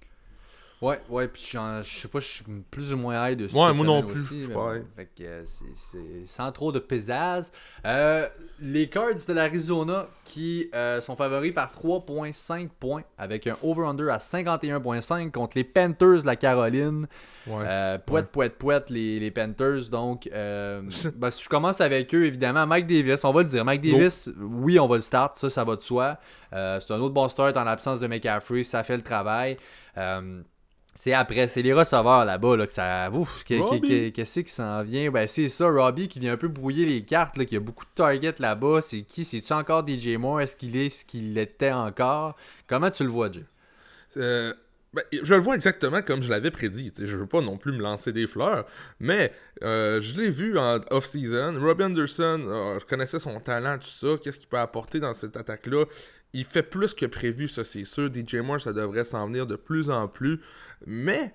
Ouais, ouais, puis je sais pas, je suis plus ou moins high dessus. Ouais, moi non plus, aussi, je mais fait que euh, c'est- sans trop de pesaz. Euh, les Cards de l'Arizona qui euh, sont favoris par 3.5 points avec un over-under à 51.5 contre les Panthers de la Caroline. Ouais. Pouette, pouette, pouette, les, les Panthers. Donc, (laughs) ben, si je commence avec eux, évidemment, Mike Davis, on va le dire. Mike. Davis, oui, on va le start, ça, ça va de soi. C'est un autre bon start en l'absence de McCaffrey, ça fait le travail. C'est après, c'est les receveurs là-bas là, que ça. Ouf, qu'est-ce qui s'en vient? Ben, c'est ça, Robbie qui vient un peu brouiller les cartes, là, qui a beaucoup de targets là-bas. C'est qui? C'est-tu encore DJ Moore? Est-ce qu'il est ce qu'il l'était encore? Comment tu le vois, Jay? Euh, ben, je le vois exactement comme je l'avais prédit. tu sais, Je veux pas non plus me lancer des fleurs, mais euh, je l'ai vu en off-season. Robbie Anderson, euh, je connaissais son talent, tout ça. Qu'est-ce qu'il peut apporter dans cette attaque-là? Il fait plus que prévu, ça c'est sûr. DJ Moore, ça devrait s'en venir de plus en plus. Mais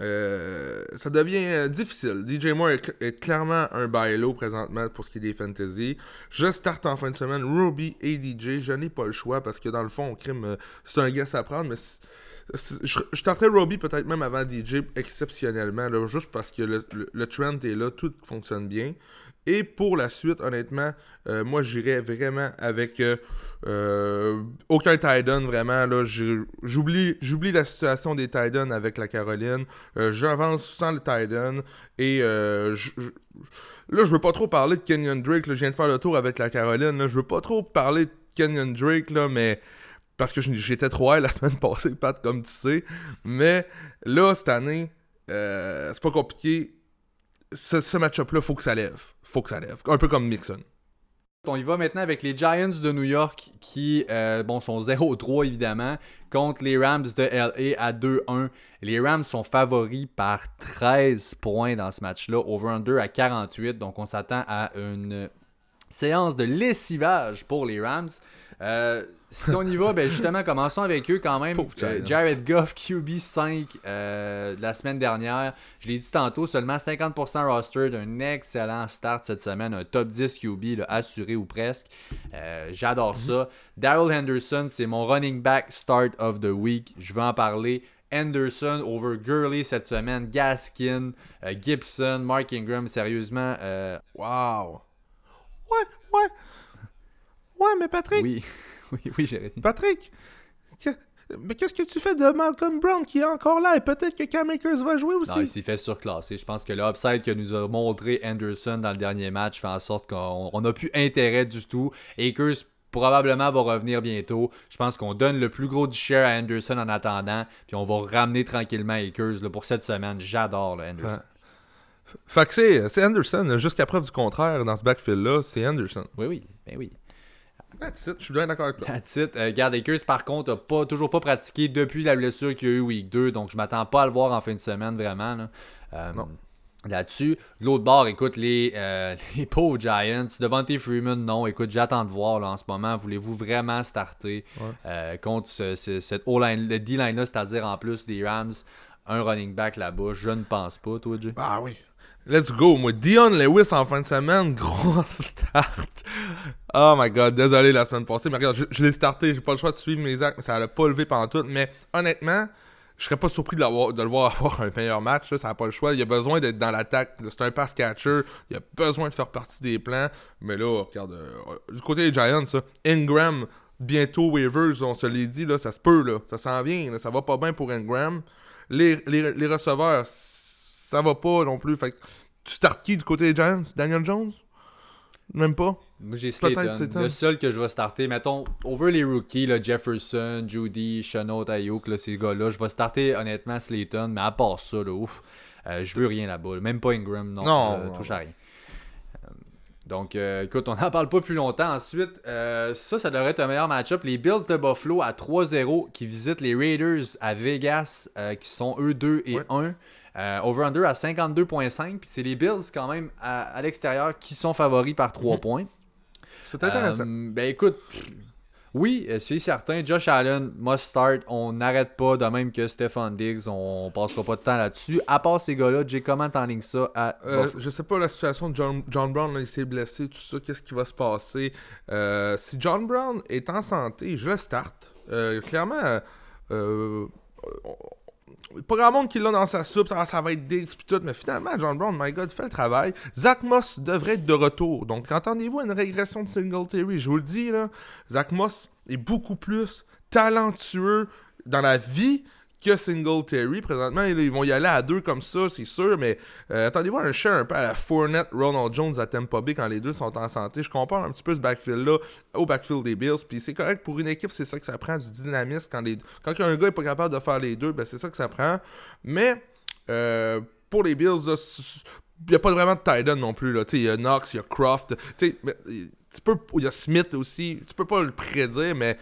euh, ça devient euh, difficile. DJ Moore est, clairement un buy low présentement pour ce qui est des fantasy. Je starte en fin de semaine Ruby et DJ. Je n'ai pas le choix parce que dans le fond, au crime, euh, c'est un guess à prendre, mais je, je starterais Robbie peut-être même avant DJ exceptionnellement, juste parce que le- le trend est là, tout fonctionne bien. Et pour la suite, honnêtement, euh, moi j'irais vraiment avec euh, euh, aucun Titan vraiment. Là, j'oublie, j'oublie la situation des Titans avec la Caroline. J'avance sans le Titan. Et je- je- là, je veux pas trop parler de Kenyon Drake. Je viens de faire le tour avec la Caroline. Là, je veux pas trop parler de Kenyon Drake, là, mais parce que j'étais trop high (laughs) la semaine passée, Pat, comme tu sais. Mais là, cette année, c'est pas compliqué. Ce, match-up-là, faut que ça lève. Faut que ça lève. Un peu comme Mixon. On y va maintenant avec les Giants de New York qui euh, sont 0-3 évidemment contre les Rams de LA à 2-1. Les Rams sont favoris par 13 points dans ce match-là, over-under à 48. Donc on s'attend à une séance de lessivage pour les Rams. Euh, si on y va, ben justement, commençons avec eux quand même. Euh. Jared Goff, QB 5 euh, de la semaine dernière. Je l'ai dit tantôt, seulement 50% roster d'un excellent start cette semaine. Un top 10 QB là, assuré ou presque. Euh, J'adore ça. Daryl Henderson, c'est mon running back start of the week. Je veux en parler. Henderson over Gurley cette semaine. Gaskin, Gibson, Mark Ingram. Sérieusement, Wow. Ouais, ouais. Ouais, mais Patrick, oui, (laughs) oui, oui, Jérémy. Patrick, que- mais qu'est-ce que tu fais de Malcolm Brown qui est encore là? Et peut-être que Cam Akers va jouer aussi? Non, il s'est fait surclasser. Je pense que l'upside que nous a montré Anderson dans le dernier match fait en sorte qu'on n'a plus intérêt du tout. Akers probablement va revenir bientôt. Je pense qu'on donne le plus gros du share à Anderson en attendant. Puis on va ramener tranquillement Akers là, pour cette semaine. J'adore Anderson. Fait que c'est, c'est Anderson, jusqu'à preuve du contraire, dans ce backfield-là, c'est Anderson. Oui, oui, ben oui. That's it, je suis bien d'accord avec toi. That's it. Euh, par contre, n'a pas, toujours pas pratiqué depuis la blessure qu'il y a eu week 2. Donc, je m'attends pas à le voir en fin de semaine, vraiment. là. Euh, Non. Là-dessus. De l'autre bord, écoute, les, euh, (laughs) les pauvres Giants. Devante Freeman, non. Écoute, j'attends de voir là, en ce moment. Voulez-vous vraiment starter Ouais. euh, contre ce- ce- cette le D-line-là, c'est-à-dire en plus des Rams, un running back là-bas? Je ne pense pas, toi, Jay. Ah oui. Let's go. Moi, Dion Lewis en fin de semaine, (laughs) gros start. Oh my god, désolé la semaine passée, mais regarde, je, l'ai starté, j'ai pas le choix de suivre mes actes, mais ça l'a pas levé pendant tout. Mais honnêtement, je serais pas surpris de, le voir (laughs) avoir un meilleur match, ça n'a pas le choix. Il a besoin d'être dans l'attaque, c'est un pass catcher, il a besoin de faire partie des plans. Mais là, regarde, euh, du côté des Giants, Ingram, bientôt waivers, on se l'est dit, là, ça se peut, là, ça s'en vient, ça va pas bien pour Ingram. Les, les, les receveurs, ça va pas non plus. Fait que tu startes qui du côté des Giants Daniel Jones? Même pas? Moi, j'ai Slayton. Le seul que je vais starter, mettons, over les rookies, là, Jefferson, Judy, Chanot, Ayuk, là, ces gars-là, je vais starter honnêtement Slayton, mais à part ça, là, ouf, euh, je veux rien là-bas. là. Même pas Ingram, non, Non, euh, non. touche à rien. Euh, Donc, euh, écoute, on n'en parle pas plus longtemps. Ensuite, euh, ça, ça devrait être un meilleur match-up. Les Bills de Buffalo à 3-0 qui visitent les Raiders à Vegas, euh, qui sont eux 2 et Ouais. 1. Euh, Over-under à 52.5. Puis c'est les Bills quand même à, à l'extérieur qui sont favoris par 3 points. C'est intéressant. Euh, ben écoute, oui, euh, c'est certain. Josh Allen must start. On n'arrête pas, de même que Stephon Diggs. On passera pas de temps là-dessus. À part ces gars-là, Jay, comment t'enlignes ça à Euh, je sais pas la situation de John, John Brown, là, il s'est blessé, tout ça, qu'est-ce qui va se passer? Euh, si John Brown est en santé, je le starte. Euh, clairement, pas grand monde qui l'a dans sa soupe, ça, va être Diggs pis tout, mais finalement, John Brown, my god, fait le travail. Zach Moss devrait être de retour. Donc, entendez-vous une régression de Singletary? Je vous le dis, là, Zach Moss est beaucoup plus talentueux dans la vie que Singletary. Présentement, ils vont y aller à deux comme ça, c'est sûr, mais euh, attendez-vous un share un peu à la Fournette, Ronald Jones à Tampa Bay quand les deux sont en santé. Je compare un petit peu ce backfield-là au backfield des Bills, puis c'est correct pour une équipe, c'est ça que ça prend, du dynamisme. Quand, les... quand un gars est pas capable de faire les deux, ben c'est ça que ça prend. Mais euh, pour les Bills, il n'y a pas vraiment de tight end non plus. Il y a Knox, il y a Croft. Tu il y a Smith aussi. Tu peux pas le prédire, mais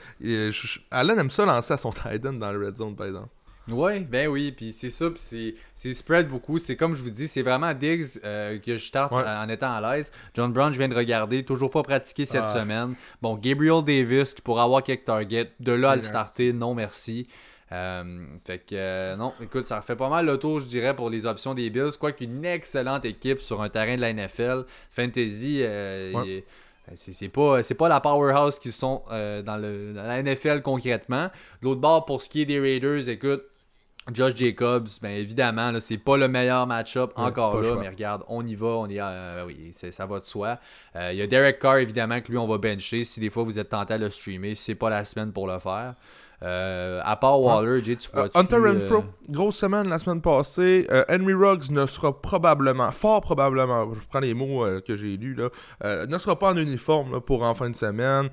Allen aime ça lancer à son (laughs) tight end dans le red zone, par exemple. Ouais, ben oui, puis c'est ça, puis c'est- spread beaucoup. C'est comme je vous dis, c'est vraiment Diggs euh, que je starte Ouais. en étant à l'aise. John Brown, je viens de regarder, toujours pas pratiqué cette Ah. semaine. Bon, Gabriel Davis qui pourra avoir quelques targets. De là à le starter, non merci. Euh, fait que euh, non, écoute, ça fait pas mal le tour, je dirais, pour les options des Bills. Quoique une excellente équipe sur un terrain de la NFL. Fantasy, Ouais. il- c'est pas, c'est pas la powerhouse qu'ils sont euh, dans, le, dans la NFL concrètement. De l'autre bord, pour ce qui est des Raiders, écoute, Josh Jacobs, bien évidemment, là, c'est pas le meilleur match-up Ouais, encore là, mais regarde, on y va, on y euh, oui, c'est- ça va de soi. Euh, Il y a Derek Carr, évidemment, que lui, on va bencher. Si des fois vous êtes tenté à le streamer, c'est pas la semaine pour le faire. Euh, à part Waller, Jay, tu Euh, vois Hunter Renfro, grosse semaine la semaine passée. Henry Ruggs ne sera probablement, fort probablement, je prends les mots que j'ai lus, là, ne sera pas en uniforme là, pour en fin de semaine.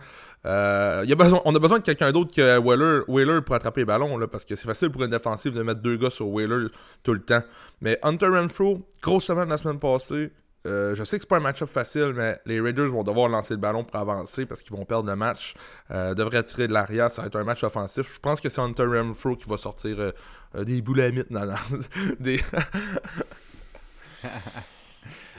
Euh, on a besoin de quelqu'un d'autre que Wheeler, pour attraper les ballons, parce que c'est facile pour une défensive de mettre deux gars sur Wheeler tout le temps. Mais Hunter Renfro, grosse semaine la semaine passée. Euh, je sais que c'est pas un match-up facile, mais les Raiders vont devoir lancer le ballon pour avancer parce qu'ils vont perdre le match. Euh, devraient tirer de l'arrière, ça va être un match offensif. Je pense que c'est Hunter Renfro qui va sortir euh, des boulamites dans, dans- (laughs) des... (laughs)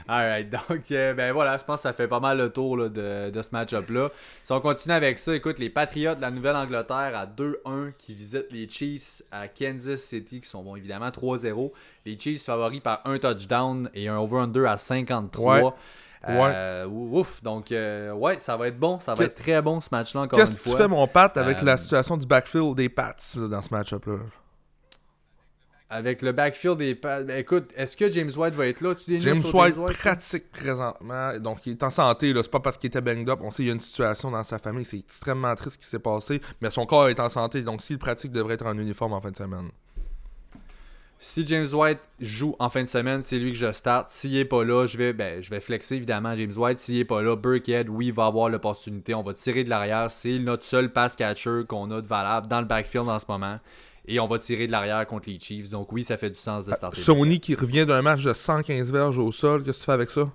Alright, donc euh, ben voilà, je pense que ça fait pas mal le tour là, de, de ce match-up-là. Si on continue avec ça, écoute, les Patriots de la Nouvelle-Angleterre à 2-1 qui visitent les Chiefs à Kansas City, qui sont bon évidemment 3-0. Les Chiefs favoris par un touchdown et un over-under à 53. Ouais. Euh, Ouf, donc euh, ouais, ça va être bon, ça va être très bon ce match-là encore une Qu'est-ce que tu fois. fais, mon Pat, avec Euh, la situation du backfield des Pats là, dans ce match-up-là? Avec le backfield des ben écoute, est-ce que James White va être là? Tu James White pratique présentement, donc il est en santé, c'est pas parce qu'il était banged up, on sait qu'il y a une situation dans sa famille, c'est extrêmement triste ce qui s'est passé, mais son corps est en santé, donc s'il pratique, il devrait être en uniforme en fin de semaine. Si James White joue en fin de semaine, c'est lui que je starte. S'il est pas là, je vais, ben, je vais flexer évidemment James White. S'il est pas là, Burkhead, oui, il va avoir l'opportunité. On va tirer de l'arrière. C'est notre seul pass catcher qu'on a de valable dans le backfield en ce moment. Et on va tirer de l'arrière contre les Chiefs. Donc oui, ça fait du sens de starter. Sony qui revient d'un match de 115 verges au sol, qu'est-ce que tu fais avec ça?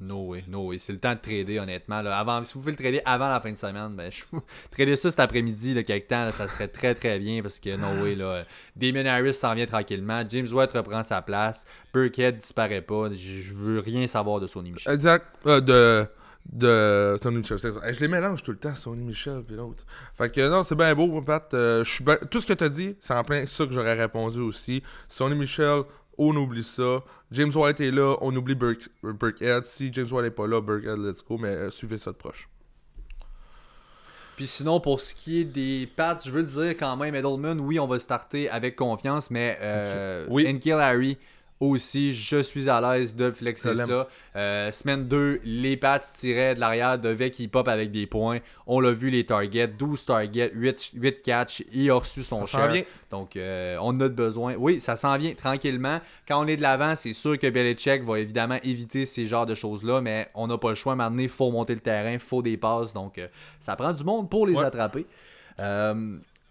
No way, no way. C'est le temps de trader, honnêtement. là. Avant, si vous pouvez le trader avant la fin de semaine, ben, je... (laughs) trader ça cet après-midi, quelque temps, là, ça serait très très bien parce que no way, là, Damien Harris s'en vient tranquillement. James White reprend sa place. Burkhead disparaît pas. Je je veux rien savoir de Sony Michel. Exact. Euh, de. De Sony Michel. Je les mélange tout le temps, Sony Michel puis l'autre. Fait que non, c'est bien beau, Pat. Euh, ben- Tout ce que t'as dit, c'est en plein ça que j'aurais répondu aussi. Sony Michel, on oublie ça. James White est là, on oublie Burke... Burkhead. Si James White est pas là, Burkhead, let's go. Mais euh, suivez ça de proche. Puis sinon, pour ce qui est des Pats, je veux le dire quand même, Edelman, oui, on va starter avec confiance, mais euh, Ok. Oui. N'Keal Harry aussi, je suis à l'aise de flexer ça. Euh, semaine 2, les Pats tiraient de l'arrière, devaient qu'il pop avec des points. On l'a vu, les targets, 12 targets, 8, 8 catch. Il a reçu son Ça share. Donc, euh, on a besoin. Oui, ça s'en vient tranquillement. Quand on est de l'avant, c'est sûr que Belichick va évidemment éviter ces genres de choses-là, mais on n'a pas le choix. Maintenant, il faut monter le terrain, il faut des passes. Donc, euh, ça prend du monde pour les Ouais. attraper.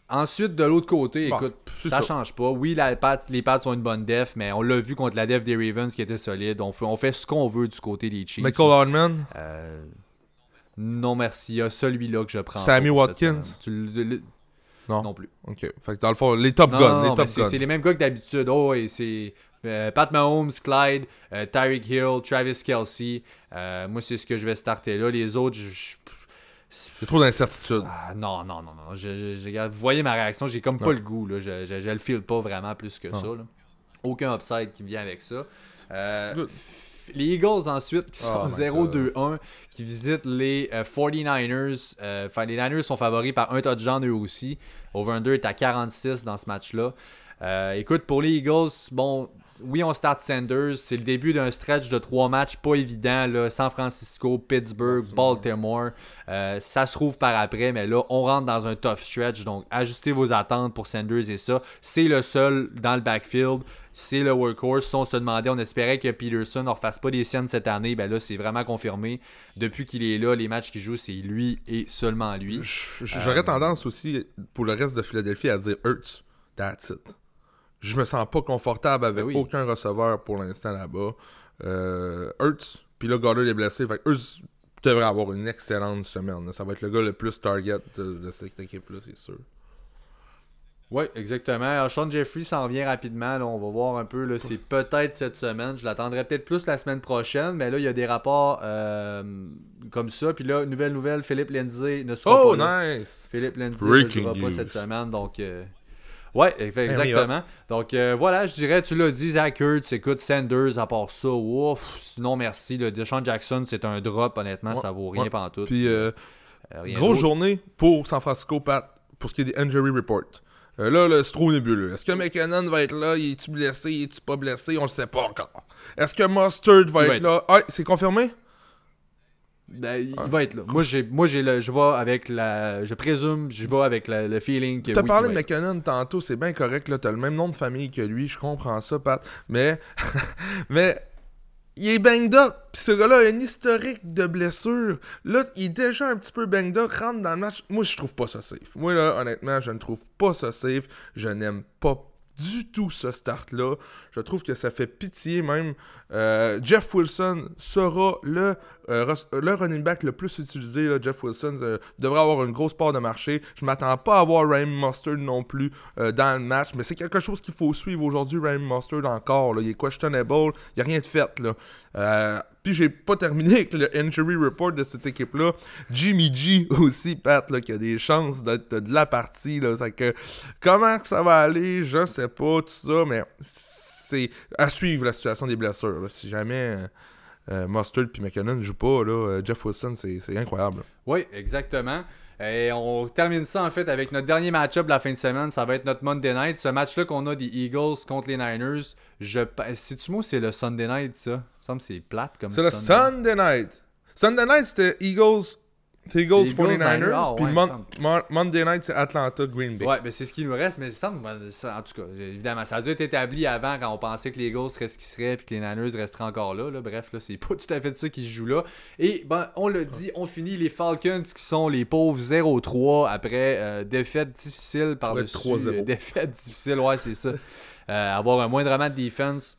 Ensuite, de l'autre côté, Bon, écoute, ça, ça. change pas. Oui, la patte- les pattes sont une bonne def, mais on l'a vu contre la def des Ravens qui était solide. On fait, on fait ce qu'on veut du côté des Chiefs. Michael Hardman. Euh, non, merci. Il y a celui-là que je prends. Sammy Watkins? Tu le- Non. non plus. Ok. Fait que dans le fond, les top les c'est guns. c'est les mêmes gars que d'habitude. Oh, et c'est euh, Pat Mahomes, Clyde, euh, Tyreek Hill, Travis Kelsey. Euh, moi, c'est ce que je vais starter là. Les autres, je. Je- J'ai trop d'incertitudes. ah, non, non, non, non. Je, je- je- regarde, vous voyez ma réaction, j'ai comme pas le goût. Là. Je, le file pas vraiment plus que Non. ça. là. Aucun upside qui vient avec ça. Euh, les Eagles ensuite qui sont my 0-2-1 qui visitent les euh, 49ers. Euh, Enfin, les Niners sont favoris par un touchdown eux aussi. Over-under est à 46 dans ce match-là. Euh, écoute, pour les Eagles, bon, oui, on start Sanders. C'est le début d'un stretch de trois matchs pas évident. Là. San Francisco, Pittsburgh, Baltimore. Euh, ça se trouve par après, mais là, on rentre dans un tough stretch. Donc, ajustez vos attentes pour Sanders et ça. C'est le seul dans le backfield. C'est le workhorse. Si on se demandait, on espérait que Peterson ne refasse pas des siennes cette année. Ben là, c'est vraiment confirmé. Depuis qu'il est là, les matchs qu'il joue, c'est lui et seulement lui. J'aurais tendance aussi, pour le reste de Philadelphie, à dire Hurts. That's it. Je me sens pas confortable avec Ben oui. aucun receveur pour l'instant là-bas. Euh, Hurts, puis là, Goddard est blessé. Fait Hurts devrait avoir une excellente semaine. là. Ça va être le gars le plus target de, de cette équipe-là, c'est sûr. Oui, exactement. Alors, Sean Jeffrey s'en vient rapidement. là. on va voir un peu. C'est peut-être cette semaine. Je l'attendrai peut-être plus la semaine prochaine. Mais là, il y a des rapports euh, comme ça. Puis là, nouvelle nouvelle, Philippe Lindsay ne sera Oh, pas là. nice! Philippe Lindsay ne jouera pas cette semaine. Donc, euh, ouais, Ben oui, exactement. Donc, euh, voilà, je dirais, tu l'as dit, Zach Ertz, écoute, Sanders, à part ça, ouf, sinon, merci. Le Deshaun Jackson, c'est un drop, honnêtement, Ouais, ça vaut rien ouais. pantoute. Puis, euh, Euh, grosse journée pour San Francisco, Pat, pour ce qui est des injury reports. Euh, là, là c'est trop nébuleux. Est-ce que McKinnon va être là? Il est-tu blessé? Est-tu pas blessé? On le sait pas encore. Est-ce que Mustard va Il être va être- là? Ah, c'est confirmé? Ben, il va être là. Moi, j'ai, moi, j'ai le, je vais avec la, je présume, je vais avec la- le feeling que. T'as oui, parlé de. McKinnon tantôt, c'est bien correct, là, t'as le même nom de famille que lui, je comprends ça, Pat. Mais, (laughs) mais, il est banged up, pis ce gars-là a un historique de blessures. Là, il est déjà un petit peu banged up, rentre dans le match. Moi, je trouve pas ça safe. Moi, là, honnêtement, je ne trouve pas ça safe. Je n'aime pas du tout ce start-là. Je trouve que ça fait pitié même. Euh, Jeff Wilson sera le, euh, le running back le plus utilisé. Jeff Wilson euh, devrait avoir une grosse part de marché. Je m'attends pas à voir Ryan Mustard non plus euh, dans le match, mais c'est quelque chose qu'il faut suivre aujourd'hui. Ryan Mustard encore, il est questionable, il n'y a rien de fait. Là. Puis j'ai pas terminé avec le injury report de cette équipe-là. Jimmy G aussi, Pat, là, qui a des chances d'être de la partie. Comment ça va aller, je sais pas, tout ça, mais c'est à suivre la situation des blessures. là. Si jamais euh, euh, Mustard puis McKinnon ne jouent pas, là, euh, Jeff Wilson, c'est incroyable. Oui, exactement. Et on termine ça en fait avec notre dernier match-up de la fin de semaine. Ça va être notre Monday Night. Ce match-là qu'on a des Eagles contre les Niners. Je C'est-tu moi ou c'est le Sunday Night ça? Il me semble que c'est plate comme C'est le Sunday. Sunday night. Sunday night, c'était Eagles, c'est Eagles C'est 49ers. Eagles, ah, puis ouais, Monday night, c'est Atlanta Green Bay. Ouais, mais c'est ce qui nous reste, mais me moi, ça- en tout cas, évidemment, ça a dû être établi avant quand on pensait que les Eagles seraient ce qu'ils seraient puis que les Niners resteraient encore là. là. Bref, là, c'est (laughs) pas tout à fait ça qui se joue là. Et ben, on l'a dit, on finit les Falcons qui sont les pauvres 0-3 après euh, défaite difficile par-dessus. 3-0. euh, (laughs) défaite difficile, ouais, c'est ça. Euh, avoir un moindrement de defense.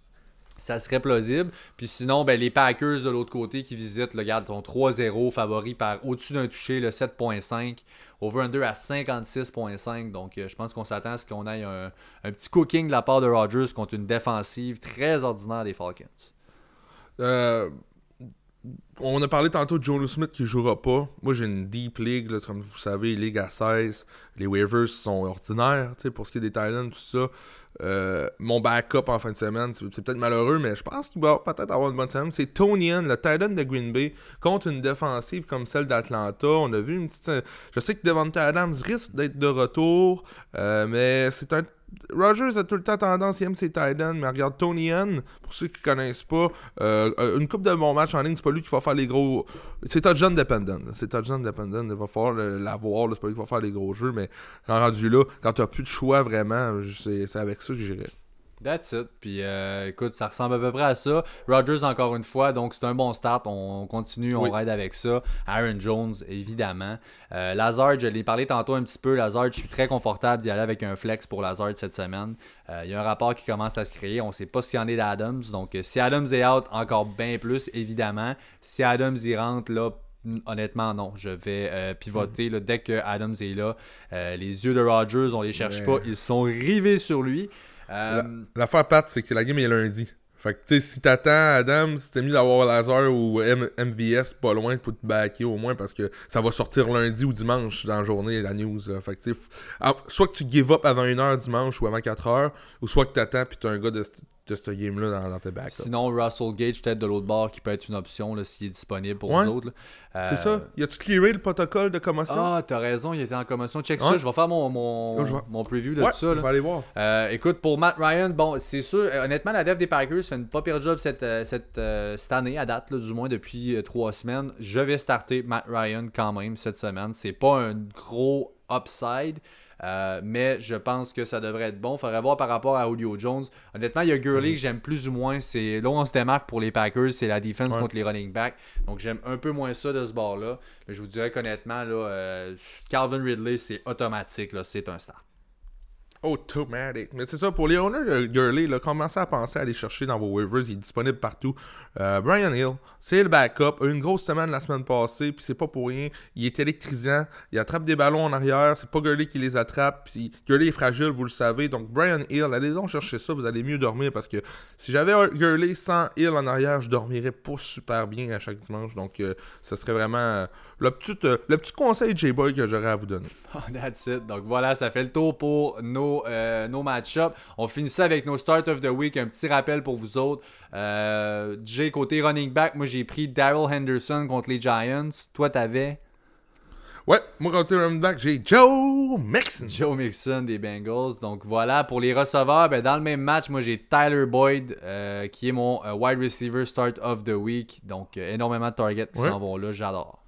Ça serait plausible. Puis sinon, ben, les Packers de l'autre côté qui visitent, le regarde, ton 3-0 favori par au-dessus d'un touché, le 7.5. Over-under à 56.5. Donc, euh, je pense qu'on s'attend à ce qu'on ait un, un petit cooking de la part de Rodgers contre une défensive très ordinaire des Falcons. Euh, on a parlé tantôt de Jono Smith qui jouera pas. Moi, j'ai une deep league, comme vous savez, ligue à 16. Les waivers sont ordinaires, pour ce qui est des Thailand, tout ça. Euh, mon backup en fin de semaine, c'est peut-être malheureux, mais je pense qu'il va peut-être avoir une bonne semaine. C'est Tony Ann, le Titan de Green Bay, contre une défensive comme celle d'Atlanta. On a vu une petite. Je sais que Devonta Adams risque d'être de retour, euh, mais c'est un Rogers a tout le temps tendance, il aime ses tight mais regarde Tony N, pour ceux qui connaissent pas, euh, euh, une coupe de bons matchs en ligne, c'est pas lui qui va faire les gros. C'est touchdown dependent. C'est touchdown dependent. Il va falloir l'avoir, c'est pas lui qui va faire les gros jeux, mais quand rendu là, quand t'as plus de choix vraiment, c'est avec ça que j'irai. That's it. Puis euh, écoute, ça ressemble à peu près à ça. Rogers encore une fois, donc c'est un bon start. On continue, on raide avec ça. Aaron Jones, évidemment. Euh, Lazard, je l'ai parlé tantôt un petit peu. Lazard, je suis très confortable d'y aller avec un flex pour Lazard cette semaine. Euh, il y a un rapport qui commence à se créer. On ne sait pas s'il y en est d'Adams. Donc si Adams est out, encore bien plus, évidemment. Si Adams y rentre, là, honnêtement, non. Je vais pivoter dès que Adams est là. les yeux de Rogers, on les cherche pas. Ils sont rivés sur lui. Euh, l'affaire plate, c'est que la game est lundi. Fait que, tu sais, si t'attends Adam, si t'es mis d'avoir Laser ou MVS pas loin pour te backer au moins parce que ça va sortir lundi ou dimanche dans la journée, la news. Fait que, tu sais, soit que tu give up avant 1h dimanche ou avant 4h, ou soit que t'attends puis t'as un gars de de ce game-là dans, dans, tes. Sinon, Russell Gage, peut-être de l'autre bord, qui peut être une option s'il est disponible pour nous autres. C'est ça. Y a-tu clearé le protocole de commotion? Ah, t'as raison, il était en commotion. Check ça, je vais faire mon, mon, mon preview de ça. Je vais aller voir. Euh, écoute, pour Matt Ryan, bon, c'est sûr, euh, honnêtement, la dev des Packers fait une pas pire job cette, euh, cette, cette année, à date, du moins depuis trois semaines. Je vais starter Matt Ryan quand même cette semaine. C'est pas un gros upside. Euh, mais je pense que ça devrait être bon. Faudrait voir par rapport à Julio Jones. Honnêtement, il y a Gurley que j'aime plus ou moins. C'est là où on se démarque pour les Packers, c'est la defense contre les running backs. Donc j'aime un peu moins ça de ce bord-là. Mais je vous dirais qu'honnêtement, là, euh, Calvin Ridley, c'est automatique. C'est un start. Automatic. Mais c'est ça, pour les owners de Gurley, là, commencez à penser à aller chercher dans vos waivers. Il est disponible partout. Euh, Brian Hill, c'est le backup. Une grosse semaine la semaine passée, puis c'est pas pour rien. Il est électrisant. Il attrape des ballons en arrière. C'est pas Gurley qui les attrape. Puis Gurley est fragile, vous le savez. Donc Brian Hill, allez donc chercher ça. Vous allez mieux dormir parce que si j'avais Gurley sans Hill en arrière, je dormirais pas super bien à chaque dimanche. Donc euh, ce serait vraiment euh, le, petit, le petit conseil J-Boy que j'aurais à vous donner. (laughs) That's it. Donc voilà, ça fait le tour pour nos, nos match-ups. On finit ça avec nos Start of the Week. Un petit rappel pour vous autres. J côté running back, moi j'ai pris Daryl Henderson contre les Giants. Toi, t'avais? Ouais, moi côté running back, j'ai Joe Mixon. Joe Mixon des Bengals. Donc voilà, pour les receveurs, ben, dans le même match, moi j'ai Tyler Boyd euh, qui est mon euh, wide receiver start of the week. Donc euh, énormément de targets qui s'en vont là, j'adore.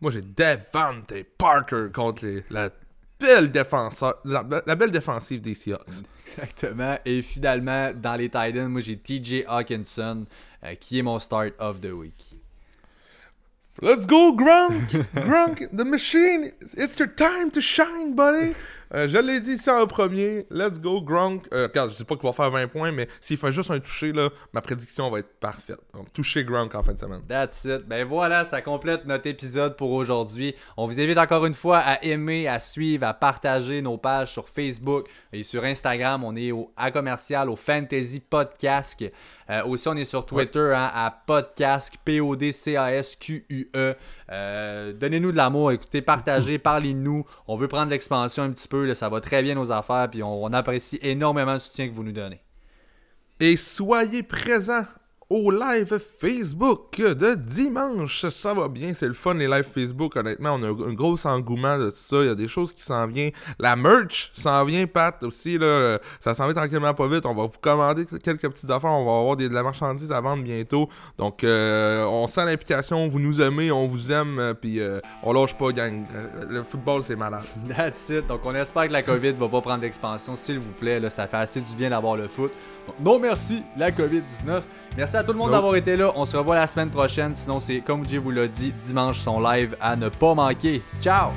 Moi j'ai Devante Parker contre les, la belle défenseur, la, belle défensive des Seahawks. Exactement. Et finalement, dans les Titans, moi j'ai TJ Hawkinson euh, qui est mon start of the week. Let's go, Gronk! Gronk, the machine! It's your time to shine, buddy! Euh, je l'ai dit ça en premier. Let's go, Gronk. Euh, regarde, je dis pas qu'il va faire 20 points, mais s'il fait juste un toucher, là, ma prédiction va être parfaite. Donc, toucher Gronk en fin de semaine. That's it. Ben voilà, ça complète notre épisode pour aujourd'hui. On vous invite encore une fois à aimer, à suivre, à partager nos pages sur Facebook et sur Instagram. On est au à commercial, au Fantasy Podcast. Euh, aussi, on est sur Twitter hein, à Podcast, P-O-D-C-A-S-Q-U-E. Euh, donnez-nous de l'amour, écoutez, partagez, (laughs) parlez-nous. On veut prendre l'expansion un petit peu, ça va très bien nos affaires, puis on, on apprécie énormément le soutien que vous nous donnez. Et soyez présents au live Facebook de dimanche. Ça va bien, c'est le fun les lives Facebook. Honnêtement, on a un gros engouement de tout ça. Il y a des choses qui s'en viennent. La merch s'en vient, Pat, aussi. Là, ça s'en vient tranquillement pas vite. On va vous commander quelques petites affaires. On va avoir de la marchandise à vendre bientôt. Donc, euh, on sent l'implication. Vous nous aimez, on vous aime. Puis, euh, on lâche pas, gang. Le football, c'est malade. (laughs) That's it. Donc, on espère que la COVID va pas prendre d'expansion. S'il vous plaît, là, ça fait assez du bien d'avoir le foot. Donc, non, merci, la COVID-19. Merci à tout le monde d'avoir été là. On se revoit la semaine prochaine. Sinon, c'est comme Dieu vous l'a dit, dimanche son live à ne pas manquer. Ciao!